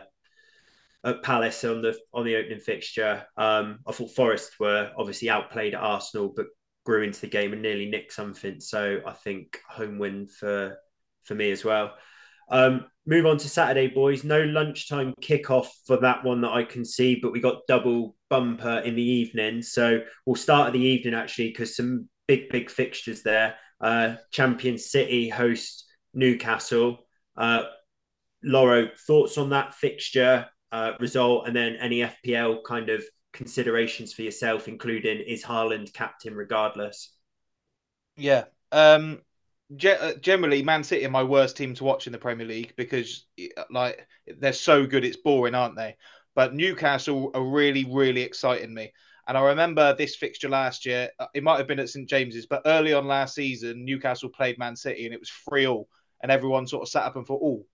at Palace on the on the opening fixture. Um, I thought Forest were obviously outplayed at Arsenal, but grew into the game and nearly nicked something. So I think home win for for me as well. Um, move on to Saturday, boys. No lunchtime kickoff for that one that I can see, but we got double bumper in the evening. So we'll start at the evening actually, because some big, big fixtures there. Uh, Champion City host Newcastle. Uh, Lawro, thoughts on that fixture uh, result, and then any FPL kind of considerations for yourself, including is Haaland captain regardless? Yeah. Um, uh, generally, Man City are my worst team to watch in the Premier League because, like, they're so good, it's boring, aren't they? But Newcastle are really, really exciting me. And I remember this fixture last year. Uh, it might have been at St James's, but early on last season, Newcastle played Man City, and it was three all, and everyone sort of sat up and thought, "Oh,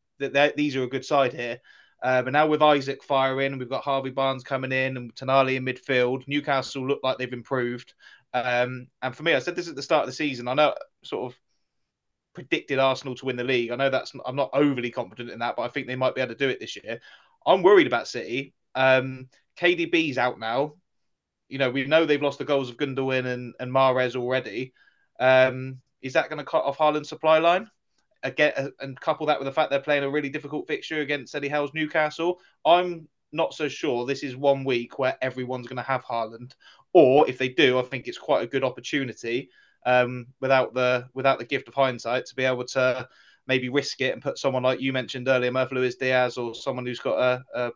these are a good side here." Uh, but now with Isak firing, we've got Harvey Barnes coming in and Tonali in midfield. Newcastle look like they've improved. Um, and for me, I said this at the start of the season. I know sort of predicted Arsenal to win the league. I know that's I'm not overly confident in that, but I think they might be able to do it this year. I'm worried about City. Um, KDB's out now. You know, we know they've lost the goals of Gundogan and, and Mahrez already. Um, is that going to cut off Haaland's supply line? Again, uh, and couple that with the fact they're playing a really difficult fixture against Eddie Howe's Newcastle. I'm not so sure this is one week where everyone's going to have Haaland. Or if they do, I think it's quite a good opportunity um, without the without the gift of hindsight to be able to maybe risk it and put someone like you mentioned earlier, Murphy Luis Diaz, or someone who's got a, a,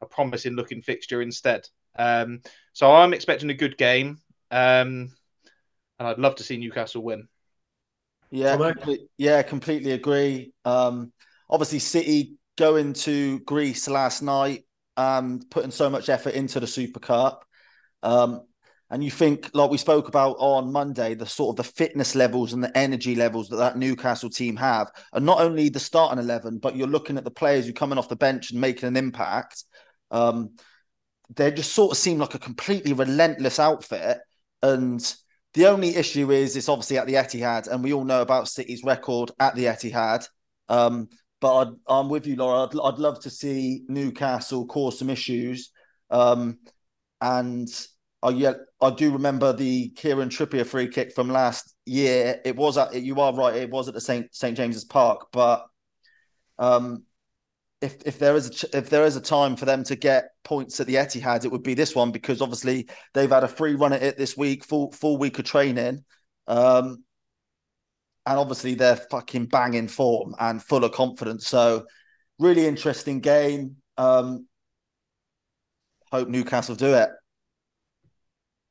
a promising looking fixture instead. Um, so I'm expecting a good game, um, and I'd love to see Newcastle win. Yeah, complete, yeah, completely agree. Um, obviously, City going to Greece last night, um, putting so much effort into the Super Cup. Um, and you think, like we spoke about on Monday, the sort of the fitness levels and the energy levels that that Newcastle team have, and not only the starting eleven, but you're looking at the players who are coming off the bench and making an impact. Um, they just sort of seem like a completely relentless outfit. And the only issue is it's obviously at the Etihad, and we all know about City's record at the Etihad. Um, but i am with you, Lawro. I'd, I'd, love to see Newcastle cause some issues. Um, and I yeah, I do remember the Kieran Trippier free kick from last year. It was at you are right. It was at the Saint Saint James's Park, but um, if if there is a if there is a time for them to get points at the Etihad, it would be this one because obviously they've had a free run at it this week, full full week of training, um, and obviously they're fucking banging form and full of confidence. So really interesting game. Um, hope Newcastle do it.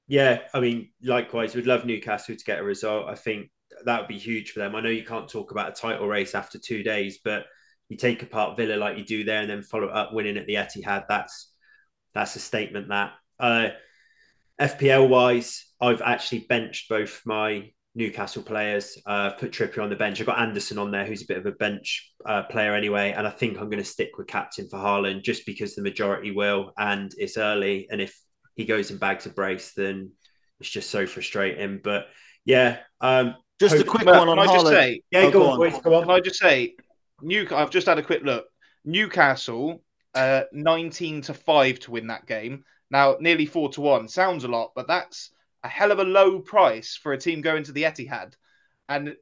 Yeah, I mean, likewise, we'd love Newcastle to get a result. I think that would be huge for them. I know you can't talk about a title race after two days, but you take apart Villa like you do there, and then follow up winning at the Etihad. That's that's a statement. That uh, FPL wise, I've actually benched both my Newcastle players. Uh, put Trippier on the bench. I've got Anderson on there, who's a bit of a bench uh, player anyway, and I think I'm going to stick with captain for Haaland just because the majority will, and it's early, and if he goes and bags a brace, then it's just so frustrating. But yeah, um, just a quick one on can I just say, yeah, oh, go, on, boys, go on. Can I just say, New? I've just had a quick look. Newcastle, uh, nineteen to five to win that game. Now, nearly four to one sounds a lot, but that's a hell of a low price for a team going to the Etihad, and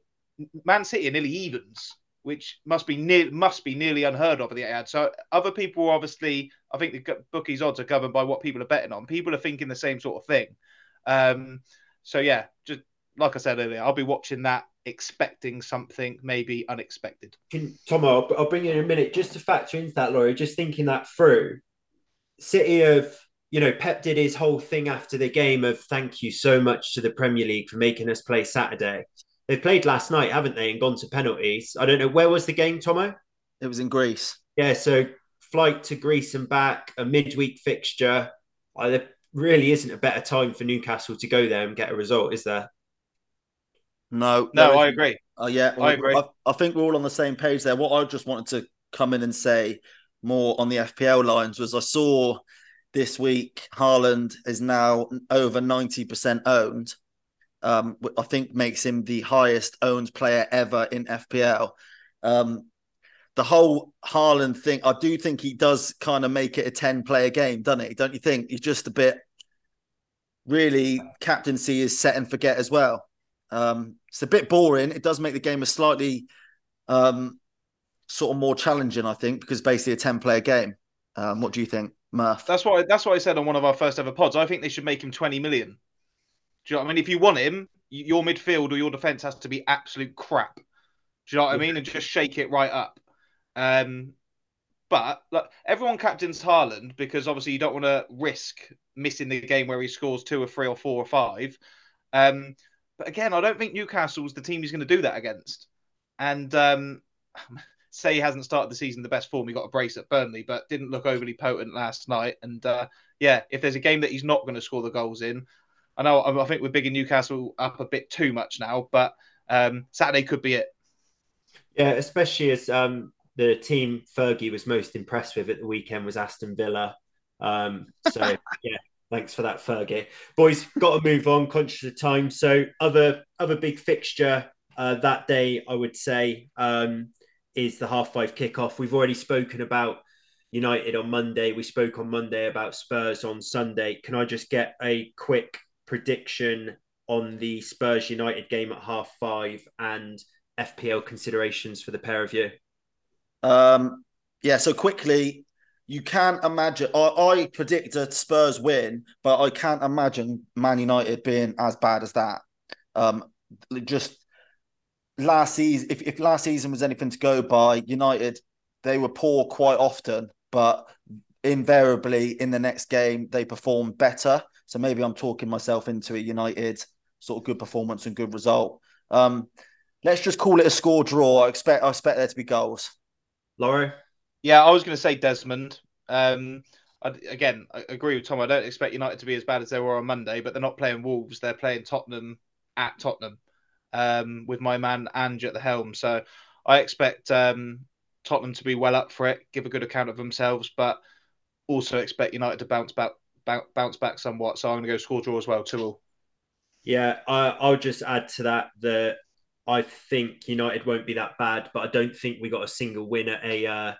Man City are nearly evens which must be near must be nearly unheard of at the ad. So other people obviously, I think the bookies odds are governed by what people are betting on. People are thinking the same sort of thing. Um, so yeah, just like I said earlier, I'll be watching that, expecting something maybe unexpected. Can, Tom, I'll, I'll bring you in a minute just to factor into that, Laurie. Just thinking that through. City of you know, Pep did his whole thing after the game of thank you so much to the Premier League for making us play Saturday. They've played last night, haven't they, and gone to penalties. I don't know where was the game, Tomo. It was in Greece. Yeah, so flight to Greece and back, a midweek fixture. Uh, there really isn't a better time for Newcastle to go there and get a result, is there? No, no, I agree. Oh yeah, I agree. I, I, think we're all on the same page there. What I just wanted to come in and say more on the FPL lines was I saw this week Haaland is now over ninety percent owned um, I think makes him the highest owned player ever in FPL. Um, the whole Haaland thing, I do think he does kind of make it a 10 player game, doesn't he? Don't you think? He's just a bit really captaincy is set and forget as well. Um, it's a bit boring. It does make the game a slightly um, sort of more challenging, I think, because basically a 10 player game. Um, what do you think, Murph? That's what I, that's what I said on one of our first ever pods. I think they should make him 20 million. Do you know what I mean? If you want him, your midfield or your defense has to be absolute crap. Do you know what I mean? And just shake it right up. Um, but look, everyone captains Haaland because obviously you don't want to risk missing the game where he scores two or three or four or five. Um, but again, I don't think Newcastle's the team he's going to do that against. And um, say he hasn't started the season the best form, he got a brace at Burnley, but didn't look overly potent last night. And uh, yeah, if there's a game that he's not going to score the goals in, I know I think we're big in Newcastle up a bit too much now, but um, Saturday could be it. Yeah, especially as um, the team Fergie was most impressed with at the weekend was Aston Villa. Um, so yeah, thanks for that, Fergie. Boys, got to move on. Conscious of time. So other other big fixture uh, that day, I would say, um, is the half five kickoff. We've already spoken about United on Monday. We spoke on Monday about Spurs on Sunday. Can I just get a quick prediction on the Spurs United game at half five and FPL considerations for the pair of you? Um, yeah, so quickly, you can't imagine. I, I predict a Spurs win, but I can't imagine Man United being as bad as that. Um, just last season, if, if last season was anything to go by, United they were poor quite often, but invariably in the next game they performed better. So maybe I'm talking myself into a United sort of good performance and good result. Um, let's just call it a score draw. I expect I expect there to be goals. Lawro? Yeah, I was going to say Desmond. Um, I, again, I agree with Tom. I don't expect United to be as bad as they were on Monday, but they're not playing Wolves. They're playing Tottenham at Tottenham um, with my man Ange at the helm. So I expect um, Tottenham to be well up for it, give a good account of themselves, but also expect United to bounce back bounce back somewhat. So I'm going to go score draw as well, two all. Yeah, I, will just add to that that I think United won't be that bad, but I don't think we got a single win at a uh,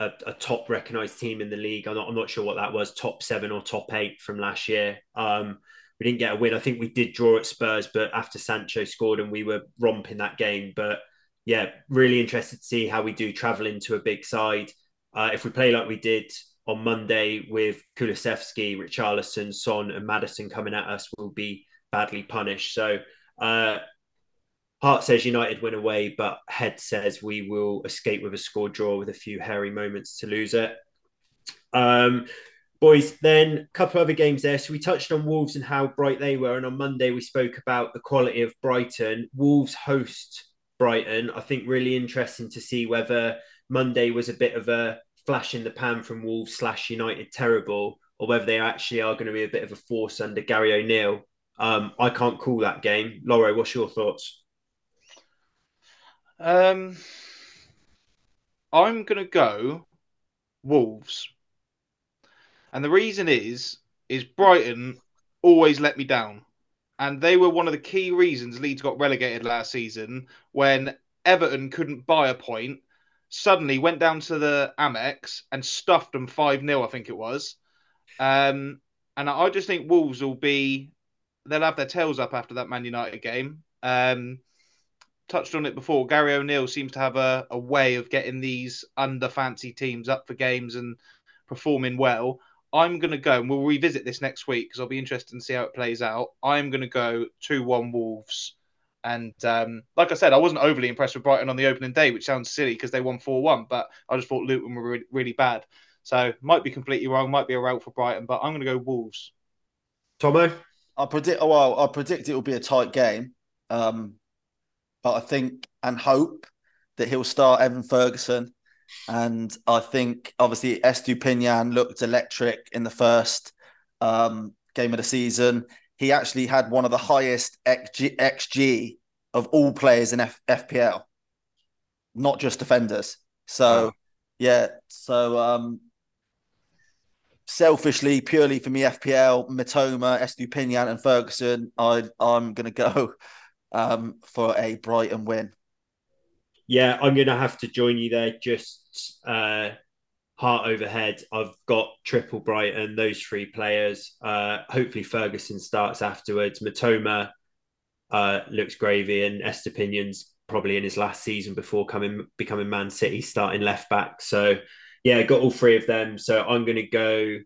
a, a, top recognised team in the league. I'm not, I'm not sure what that was, top seven or top eight from last year. Um, we didn't get a win. I think we did draw at Spurs, but after Sancho scored and we were romping that game. But yeah, really interested to see how we do travel into a big side. Uh, if we play like we did on Monday with Kulusevski, Richarlison, Son, and Maddison coming at us, we'll be badly punished. So uh, Heart says United win away, but Head says we will escape with a score draw with a few hairy moments to lose it. Um, boys, then a couple other games there. So we touched on Wolves and how bright they were, and on Monday we spoke about the quality of Brighton. Wolves host Brighton. I think really interesting to see whether Monday was a bit of a flash in the pan from Wolves slash United terrible, or whether they actually are going to be a bit of a force under Gary O'Neill. Um, I can't call that game. Lawro, what's your thoughts? Um, I'm gonna go Wolves, and the reason is is Brighton always let me down, and they were one of the key reasons Leeds got relegated last season when Everton couldn't buy a point. Suddenly went down to the Amex and stuffed them five 0 I think it was. Um, and I just think Wolves will be they'll have their tails up after that Man United game. Um, touched on it before. Gary O'Neill seems to have a, a way of getting these under fancy teams up for games and performing well. I'm going to go, and we'll revisit this next week because I'll be interested to see how it plays out. I'm going to go 2 1 Wolves. And um, like I said, I wasn't overly impressed with Brighton on the opening day, which sounds silly because they won 4 1, but I just thought Luton were really, really bad. So might be completely wrong, might be a route for Brighton, but I'm going to go Wolves. Tomo? I predict. Well, I predict it will be a tight game. Um, but I think and hope that he'll start Evan Ferguson. And I think obviously Estupiñán looked electric in the first um, game of the season. He actually had one of the highest XG, XG of all players in F- FPL, not just defenders. So, oh. yeah. So, um, selfishly, purely for me, FPL, Mitoma, Estupiñán, and Ferguson, I, I'm going to go um, for a Brighton win. Yeah, I'm going to have to join you there. Just uh, heart overhead. I've got triple Brighton, those three players. Uh, hopefully, Ferguson starts afterwards. Mitoma uh, looks gravy, and Estupiñán's probably in his last season before coming becoming Man City starting left back. So, yeah, got all three of them. So I'm going to go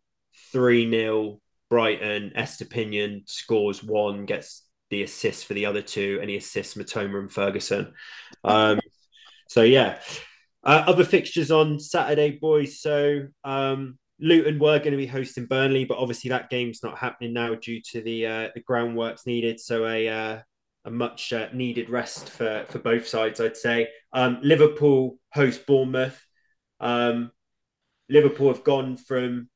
3 0 Brighton. Estupiñán scores one, gets the assist for the other two, and he assists Mitoma and Ferguson. Um, so yeah, uh, other fixtures on Saturday, boys. So um, Luton were going to be hosting Burnley, but obviously that game's not happening now due to the uh, the groundworks needed. So a uh, a much uh, needed rest for for both sides, I'd say. Um, Liverpool host Bournemouth. Um, Liverpool have gone from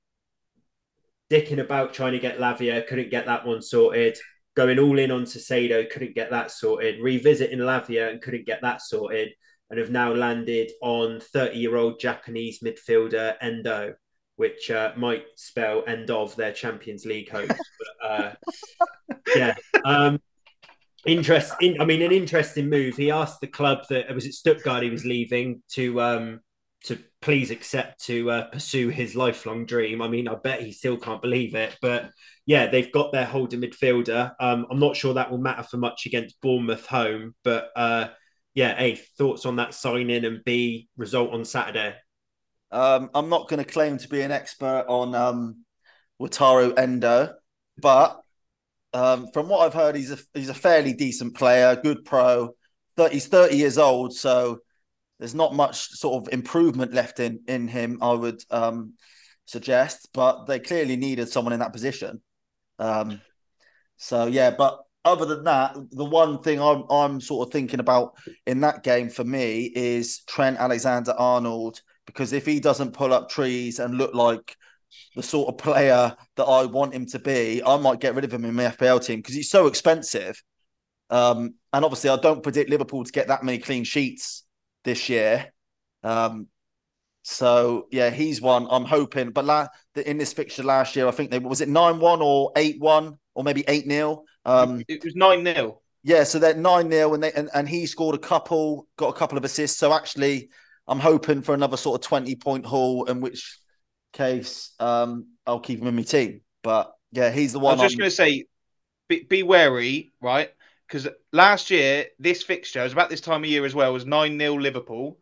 dicking about trying to get Lavia, couldn't get that one sorted going all in on Caicedo, couldn't get that sorted, revisiting Lavia and couldn't get that sorted, and have now landed on 30 year old Japanese midfielder Endo, which uh, might spell end of their Champions League hopes. but, uh, yeah. Um, Interesting. I mean, an interesting move. He asked the club that was it Stuttgart he was leaving to um to please accept to uh, pursue his lifelong dream. I mean, I bet he still can't believe it, but yeah, they've got their holding midfielder. Um, I'm not sure that will matter for much against Bournemouth home, but uh, yeah, A, thoughts on that signing and B, result on Saturday? Um, I'm not going to claim to be an expert on um, Wataru Endo, but um, from what I've heard, he's a he's a fairly decent player, good pro. 30, he's 30 years old, so there's not much sort of improvement left in in him. I would um, suggest, but they clearly needed someone in that position. Um, so yeah, but other than that, the one thing I'm I'm sort of thinking about in that game for me is Trent Alexander Arnold because if he doesn't pull up trees and look like the sort of player that I want him to be, I might get rid of him in my FPL team because he's so expensive. Um, and obviously, I don't predict Liverpool to get that many clean sheets this year. Um, so yeah, he's one I'm hoping. But la- in this fixture last year, I think they was it nine one or eight one or maybe eight 0 um, It was nine 0 Yeah, so they're nine 0 and they and, and he scored a couple, got a couple of assists. So actually, I'm hoping for another sort of twenty point haul, in which case um, I'll keep him in my team. But yeah, he's the one. I was just going to say, be, be wary, right? Because last year, this fixture was about this time of year as well, was 9 0 Liverpool,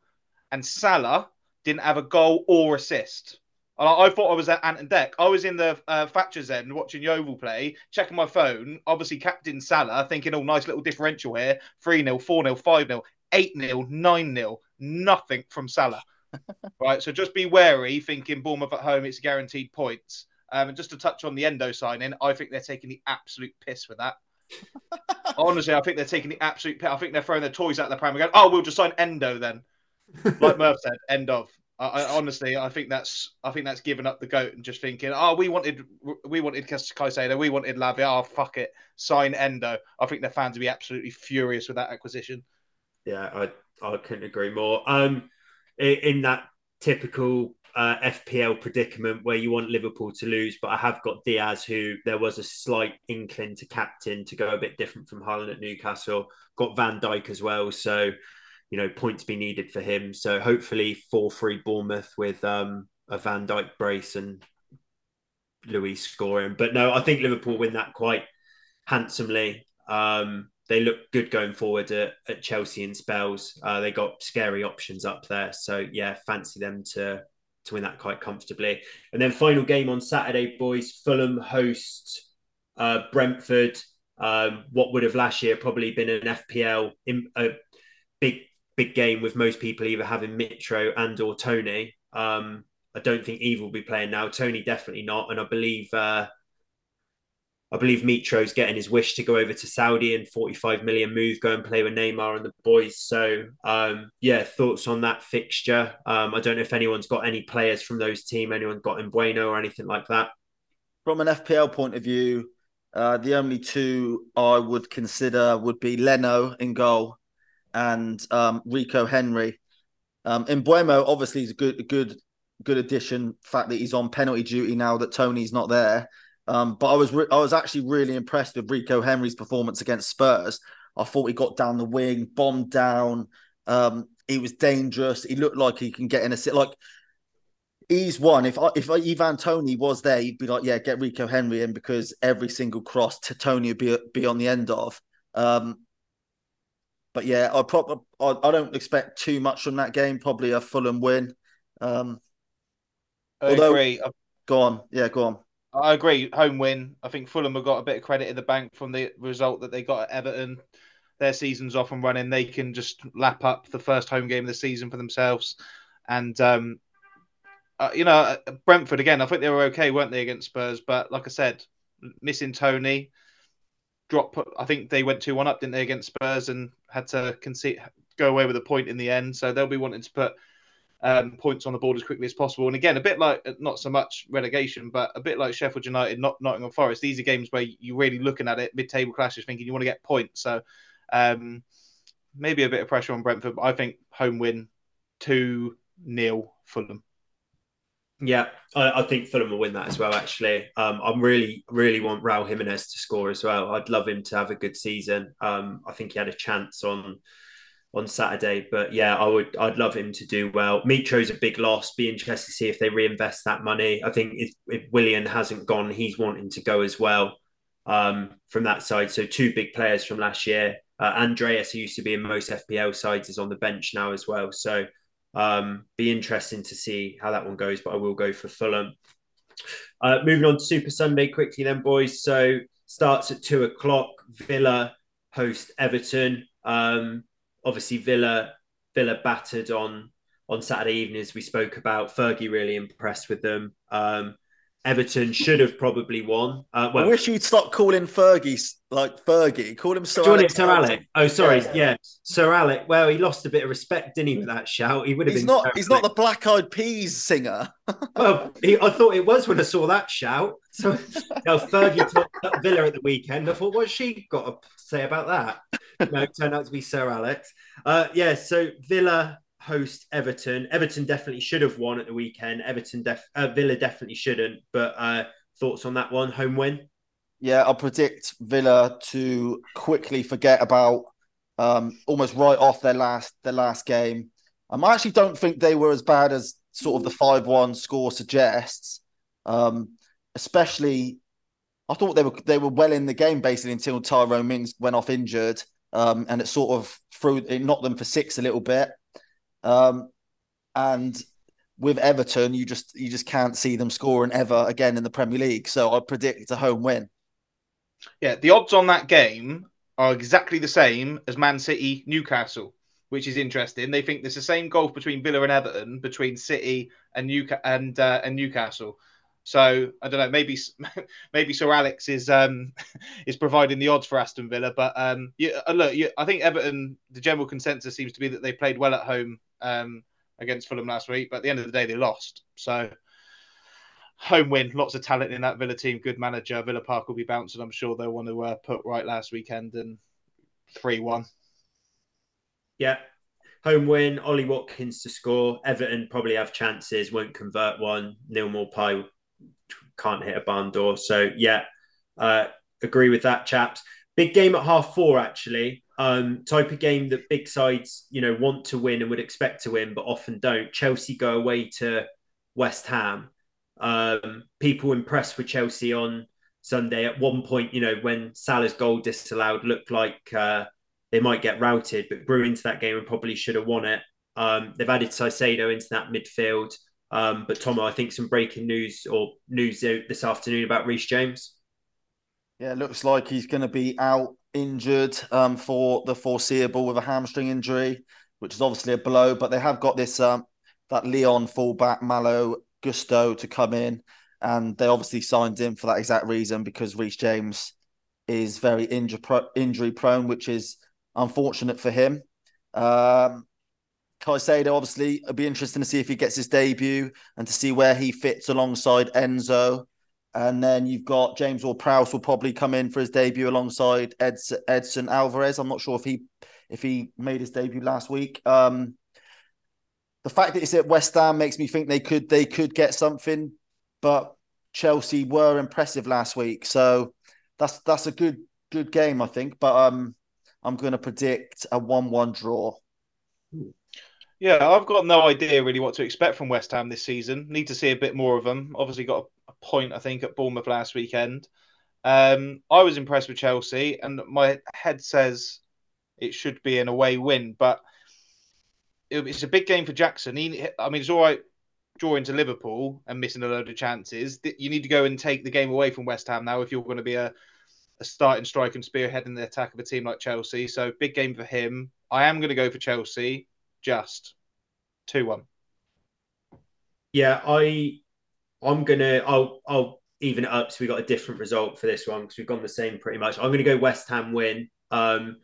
and Salah didn't have a goal or assist. I, I thought I was at Ant and Dec. I was in the uh, Thatcher's end watching Yeovil play, checking my phone, obviously Captain Salah, thinking, oh, nice little differential here 3 0, 4 0, 5 0, 8 0, 9 0. Nothing from Salah. right, so just be wary, thinking Bournemouth at home, it's guaranteed points. Um, and just to touch on the Endo signing, I think they're taking the absolute piss with that. Honestly, I think they're taking the absolute. I think they're throwing their toys out the pram and going, "Oh, we'll just sign Endo then." Like Murph said, end of. I, I, honestly, I think that's I think that's giving up the goat and just thinking, oh, we wanted we wanted Caicedo, we wanted Lavia, oh fuck it, sign Endo. I think their fans would be absolutely furious with that acquisition. Yeah, I I couldn't agree more. Um, in that typical uh, FPL predicament where you want Liverpool to lose, but I have got Diaz, who there was a slight inkling to captain to go a bit different from Haaland at Newcastle. Got Van Dijk as well, so you know points be needed for him. So hopefully four three Bournemouth with um, a Van Dijk brace and Luiz scoring. But no, I think Liverpool win that quite handsomely. Um, they look good going forward at, at Chelsea in spells. Uh, they got scary options up there, so yeah, fancy them to to win that quite comfortably. And then final game on Saturday, boys. Fulham host uh, Brentford. Um, what would have last year probably been an FPL in, a big big game with most people either having Mitro and or Toney. Um, I don't think Eve will be playing now. Toney definitely not, and I believe uh, I believe Mitro's getting his wish to go over to Saudi and 45 million move, go and play with Neymar and the boys. So, um, yeah, thoughts on that fixture? Um, I don't know if anyone's got any players from those team, anyone got in Bueno or anything like that. From an FPL point of view, uh, the only two I would consider would be Leno in goal and um, Rico Henry. Um, Mbeumo obviously is a good, good, good addition. Fact that he's on penalty duty now that Toney's not there. Um, but I was re- I was actually really impressed with Rico Henry's performance against Spurs. I thought he got down the wing, bombed down. Um, he was dangerous. He looked like he can get in a sit. Like he's one. If I, if Ivan Toney was there, he'd be like, yeah, get Rico Henry in because every single cross to Toney would be be on the end of. Um, but yeah, I probably I, I, don't expect too much from that game. Probably a Fulham win. Um, I although, agree. Go on, yeah, go on. I agree. Home win. I think Fulham have got a bit of credit in the bank from the result that they got at Everton. Their season's off and running. They can just lap up the first home game of the season for themselves. And, um, uh, you know, uh, Brentford, again, I think they were okay, weren't they, against Spurs? But like I said, missing Toney, drop. I think they went 2 1 up, didn't they, against Spurs and had to concede, go away with a point in the end. So they'll be wanting to put um, points on the board as quickly as possible. And again, a bit like not so much relegation, but a bit like Sheffield United, not Nottingham Forest. These are games where you're really looking at it mid-table clashes, thinking you want to get points. So um, maybe a bit of pressure on Brentford. But I think home win two nil Fulham. Yeah, I, I, think Fulham will win that as well. Actually, um, I really, really want Raul Jimenez to score as well. I'd love him to have a good season. Um, I think he had a chance on on Saturday, but yeah, I would, I'd love him to do well. Mitro's a big loss. Be interested to see if they reinvest that money. I think if, if hasn't gone, he's wanting to go as well um, from that side. So two big players from last year. Uh, Andreas, who used to be in most FPL sides, is on the bench now as well. So um, be interesting to see how that one goes, but I will go for Fulham. Uh, moving on to Super Sunday quickly, then, boys. So starts at two o'clock. Villa host Everton. Um, obviously, Villa Villa battered on on Saturday evening, as we spoke about. Fergie really impressed with them. Um, Everton should have probably won. Uh, well, I wish you'd stop calling Fergie like Fergie. Call him Sir Alec. Sir Alec. Oh, sorry. Yeah. yeah. Sir Alec. Well, he lost a bit of respect, didn't he, with that shout? He would have he's been. Not, he's not the Black Eyed Peas singer. well, he, I thought it was when I saw that shout. So, now Fergie talked Villa at the weekend. I thought, what's she got to say about that? No, turned out to be Sir Alex. Uh, yeah, so Villa host Everton. Everton definitely should have won at the weekend. Everton, def- uh, Villa definitely shouldn't. But uh, thoughts on that one? Home win? Yeah, I'll predict Villa to quickly forget about um, almost right off their last their last game. Um, I actually don't think they were as bad as sort of the five one score suggests. Um, especially, I thought they were they were well in the game basically until Tyrone Mings went off injured, um, and it sort of threw it knocked them for six a little bit. Um, and with Everton, you just you just can't see them scoring ever again in the Premier League. So I predict a home win. Yeah, the odds on that game are exactly the same as Man City Newcastle, which is interesting. They think there's the same gulf between Villa and Everton, between City and Newca- and uh, and Newcastle. So I don't know. Maybe maybe Sir Alex is um, is providing the odds for Aston Villa, but um, yeah, uh, look, yeah, I think Everton. The general consensus seems to be that they played well at home um, against Fulham last week, but at the end of the day, they lost. So home win, lots of talent in that Villa team, good manager. Villa Park will be bouncing. I'm sure they'll want to uh, put right last weekend and three one. Yeah, home win. Ollie Watkins to score. Everton probably have chances, won't convert one. Neal Maupay can't hit a barn door. So yeah, uh, agree with that, chaps. Big game at half four, actually. Um, type of game that big sides, you know, want to win and would expect to win, but often don't. Chelsea go away to West Ham. Um, people impressed with Chelsea on Sunday. At one point, you know, when Salah's goal disallowed, looked like uh, they might get routed, but grew into that game and probably should have won it. Um, they've added Caicedo into that midfield. Um, but Tomo, I think some breaking news or news this afternoon about Reece James. Yeah, it looks like he's going to be out injured um, for the foreseeable with a hamstring injury, which is obviously a blow. But they have got this um, that Lyon fullback Malo Gusto to come in, and they obviously signed him for that exact reason because Reece James is very injury injury prone, which is unfortunate for him. Um, Caicedo, obviously, it'll be interesting to see if he gets his debut and to see where he fits alongside Enzo. And then you've got James Ward-Prowse will probably come in for his debut alongside Edson, Edson Alvarez. I'm not sure if he if he made his debut last week. Um, the fact that it's at West Ham makes me think they could they could get something, but Chelsea were impressive last week, so that's that's a good good game, I think. But um, I'm going to predict a one-one draw. Yeah, I've got no idea really what to expect from West Ham this season. Need to see a bit more of them. Obviously, got a, point I think at Bournemouth last weekend. Um, I was impressed with Chelsea, and my head says it should be an away win, but it's a big game for Jackson. He, I mean, it's all right drawing to Liverpool and missing a load of chances. You need to go and take the game away from West Ham now if you're going to be a, a starting strike and spearheading the attack of a team like Chelsea. So big game for him. I am going to go for Chelsea just two one. Yeah, I I'm gonna I'll I'll even it up so we got a different result for this one because we've gone the same pretty much. I'm gonna go West Ham win. Um,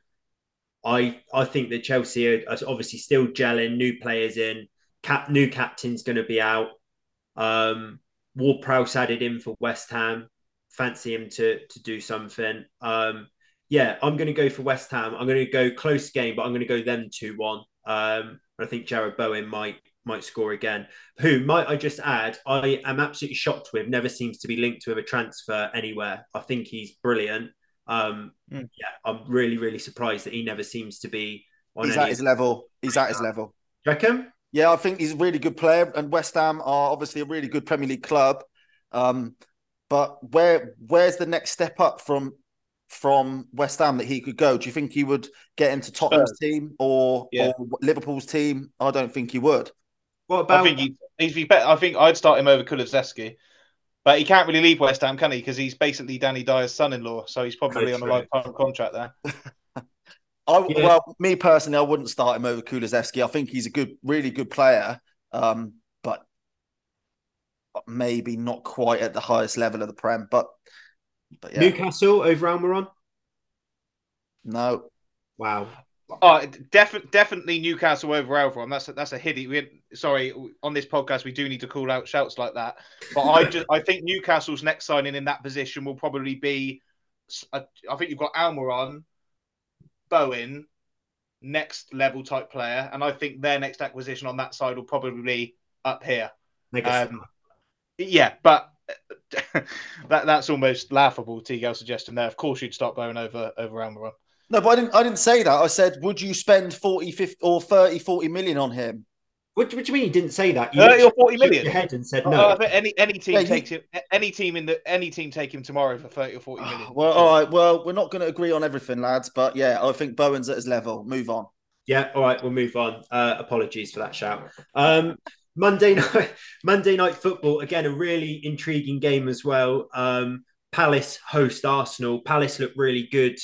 I I think that Chelsea are, obviously still gelling, new players in. Cap new captain's to be out. Um, Ward Prowse added in for West Ham. Fancy him to to do something. Um, yeah, I'm to go for West Ham. I'm to go close game, but I'm to go them two one. Um, I think Jarrod Bowen might might score again. Who might I just add? I am absolutely shocked with. Never seems to be linked with a transfer anywhere. I think he's brilliant. Um, mm. Yeah, I'm really really surprised that he never seems to be on. He's at his level. He's at his level. Do reckon? Yeah, I think he's a really good player, and West Ham are obviously a really good Premier League club. Um, but where where's the next step up from from West Ham that he could go? Do you think he would get into Tottenham's team or, yeah. or Liverpool's team? I don't think he would. What about? I think he, he'd be better. I think I'd start him over Kulusevski, but he can't really leave West Ham, can he? Because he's basically Danny Dyer's son-in-law, so he's probably on a lifetime contract there. I, yeah. Well, me personally, I wouldn't start him over Kulusevski. I think he's a good, really good player, um, but maybe not quite at the highest level of the Prem. But, but yeah. Newcastle over Almiron? No. Wow. Oh, def- definitely Newcastle over Almiron. That's a, that's a hiddy. We, sorry, on this podcast we do need to call out shouts like that. But I just I think Newcastle's next signing in that position will probably be. I think you've got Almiron, Bowen, next level type player, and I think their next acquisition on that side will probably be up here. Um, yeah, but that that's almost laughable. T-Gal suggesting there. Of course, you'd start Bowen over over Almiron. No, but I didn't. I didn't say that. I said, would you spend 40, 50, or 30, 40 million on him? What, what do you mean you didn't say that? You 30 or 40 million? Your head and said no. Uh, any any team yeah, takes him. Any team in the any team take him tomorrow for 30 or 40 million. Well, all right. Well, we're not going to agree on everything, lads. But yeah, I think Bowen's at his level. Move on. Yeah. All right. We'll move on. Uh, apologies for that shout. Um, Monday night, Monday night football again, a really intriguing game as well. Um, Palace host Arsenal. Palace look really good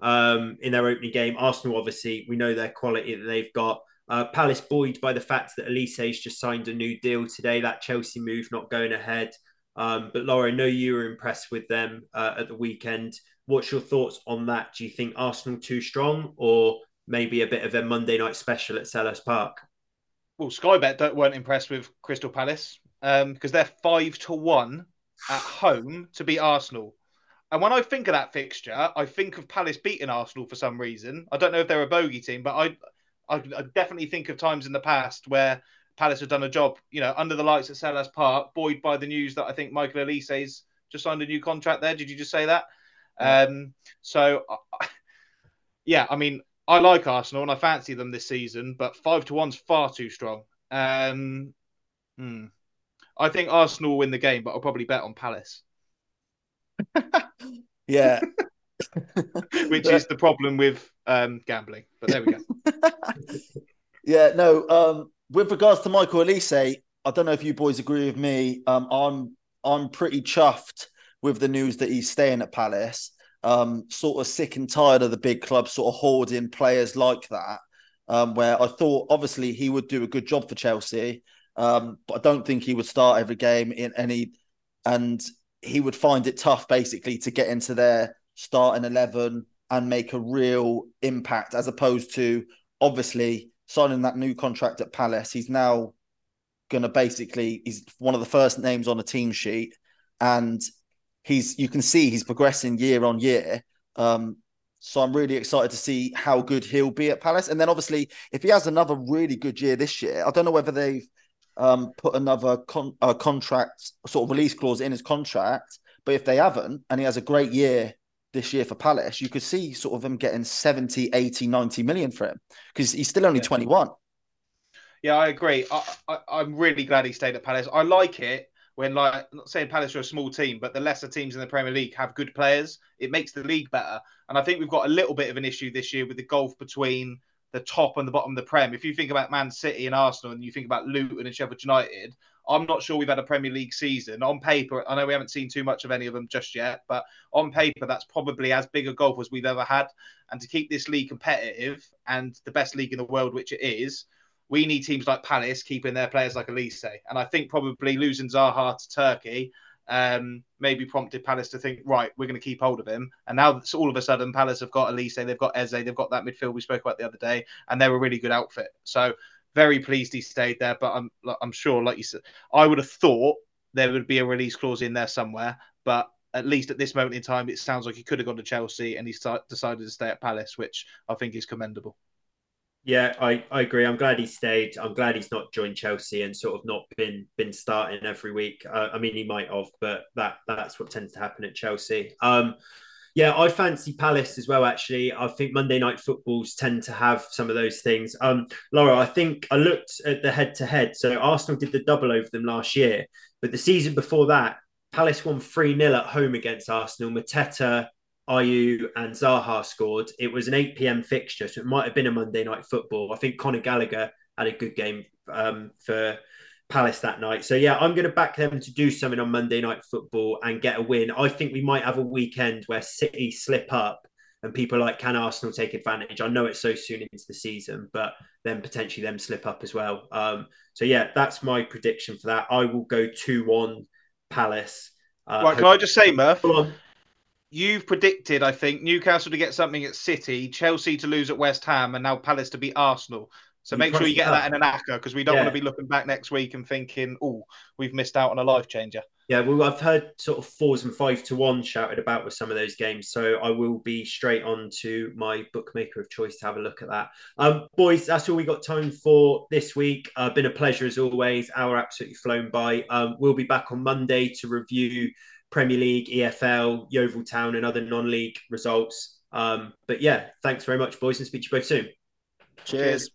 um, in their opening game. Arsenal, obviously, we know their quality that they've got. Uh, Palace buoyed by the fact that Olise's just signed a new deal today. That Chelsea move not going ahead. Um, but Lawro, I know you were impressed with them uh, at the weekend. What's your thoughts on that? Do you think Arsenal too strong, or maybe a bit of a Monday night special at Selhurst Park? Well, Sky Bet weren't impressed with Crystal Palace because um, they're five to one at home to beat Arsenal. And when I think of that fixture, I think of Palace beating Arsenal for some reason. I don't know if they're a bogey team, but I, I, I definitely think of times in the past where Palace have done a job, you know, under the lights at Selhurst Park, buoyed by the news that I think Michael Olise's just signed a new contract there. Did you just say that? Um, so, yeah, I mean, I like Arsenal and I fancy them this season, but five to one's far too strong. Um, hmm. I think Arsenal will win the game, but I'll probably bet on Palace. yeah. Which is the problem with um, gambling. But there we go. yeah, no. Um, with regards to Michael Olise, I don't know if you boys agree with me. Um, I'm I'm pretty chuffed with the news that he's staying at Palace. Um, sort of sick and tired of the big clubs sort of hoarding players like that. Um, where I thought obviously he would do a good job for Chelsea, um, but I don't think he would start every game in any. And he would find it tough basically to get into their starting 11 and make a real impact as opposed to obviously signing that new contract at Palace. He's now going to basically, he's one of the first names on the team sheet and he's, you can see he's progressing year on year. Um, so I'm really excited to see how good he'll be at Palace. And then obviously, if he has another really good year this year, I don't know whether they've um, put another con- uh, contract sort of release clause in his contract. But if they haven't, and he has a great year this year for Palace, you could see sort of him getting 70, 80, 90 million for him because he's still only yeah. 21. Yeah, I agree. I, am really glad he stayed at Palace. I like it when, like, I'm not saying Palace are a small team, but the lesser teams in the Premier League have good players. It makes the league better. And I think we've got a little bit of an issue this year with the gulf between the top and the bottom of the Prem. If you think about Man City and Arsenal and you think about Luton and Sheffield United, I'm not sure we've had a Premier League season. On paper, I know we haven't seen too much of any of them just yet, but on paper, that's probably as big a gulf as we've ever had. And to keep this league competitive and the best league in the world, which it is, we need teams like Palace keeping their players like Olise. And I think probably losing Zaha to Turkey um, maybe prompted Palace to think, right, we're going to keep hold of him. And now all of a sudden, Palace have got Olise, they've got Eze, they've got that midfield we spoke about the other day, and they're a really good outfit. So very pleased he stayed there. But I'm I'm sure, like you said, I would have thought there would be a release clause in there somewhere. But at least at this moment in time, it sounds like he could have gone to Chelsea and he decided to stay at Palace, which I think is commendable. Yeah, I, I agree. I'm glad he stayed. I'm glad he's not joined Chelsea and sort of not been been starting every week. Uh, I mean, he might have, but that that's what tends to happen at Chelsea. Um, yeah, I fancy Palace as well. Actually, I think Monday night footballs tend to have some of those things. Um, Lawro, I think I looked at the head to head. So Arsenal did the double over them last year, but the season before that, Palace won three 0 at home against Arsenal. Mateta Ayew and Zaha scored. It was an 8 p.m. fixture, so it might have been a Monday night football. I think Conor Gallagher had a good game um, for Palace that night. So yeah, I'm going to back them to do something on Monday night football and get a win. I think we might have a weekend where City slip up and people like can Arsenal take advantage? I know it's so soon into the season, but then potentially them slip up as well. Um, so yeah, that's my prediction for that. I will go two one Palace. Uh, right, can I just say, Murph? You've predicted, I think, Newcastle to get something at City, Chelsea to lose at West Ham, and now Palace to beat Arsenal. So you make sure you get that in an acca because we don't yeah. want to be looking back next week and thinking, oh, we've missed out on a life changer. Yeah, well, I've heard sort of fours and five to one shouted about with some of those games. So I will be straight on to my bookmaker of choice to have a look at that. Um, boys, that's all we got time for this week. Uh, been a pleasure as always. Hour absolutely flown by. Um, we'll be back on Monday to review Premier League, EFL, Yeovil Town, and other non league results. Um, but yeah, thanks very much, boys, and speak to you both soon. Cheers. Cheers.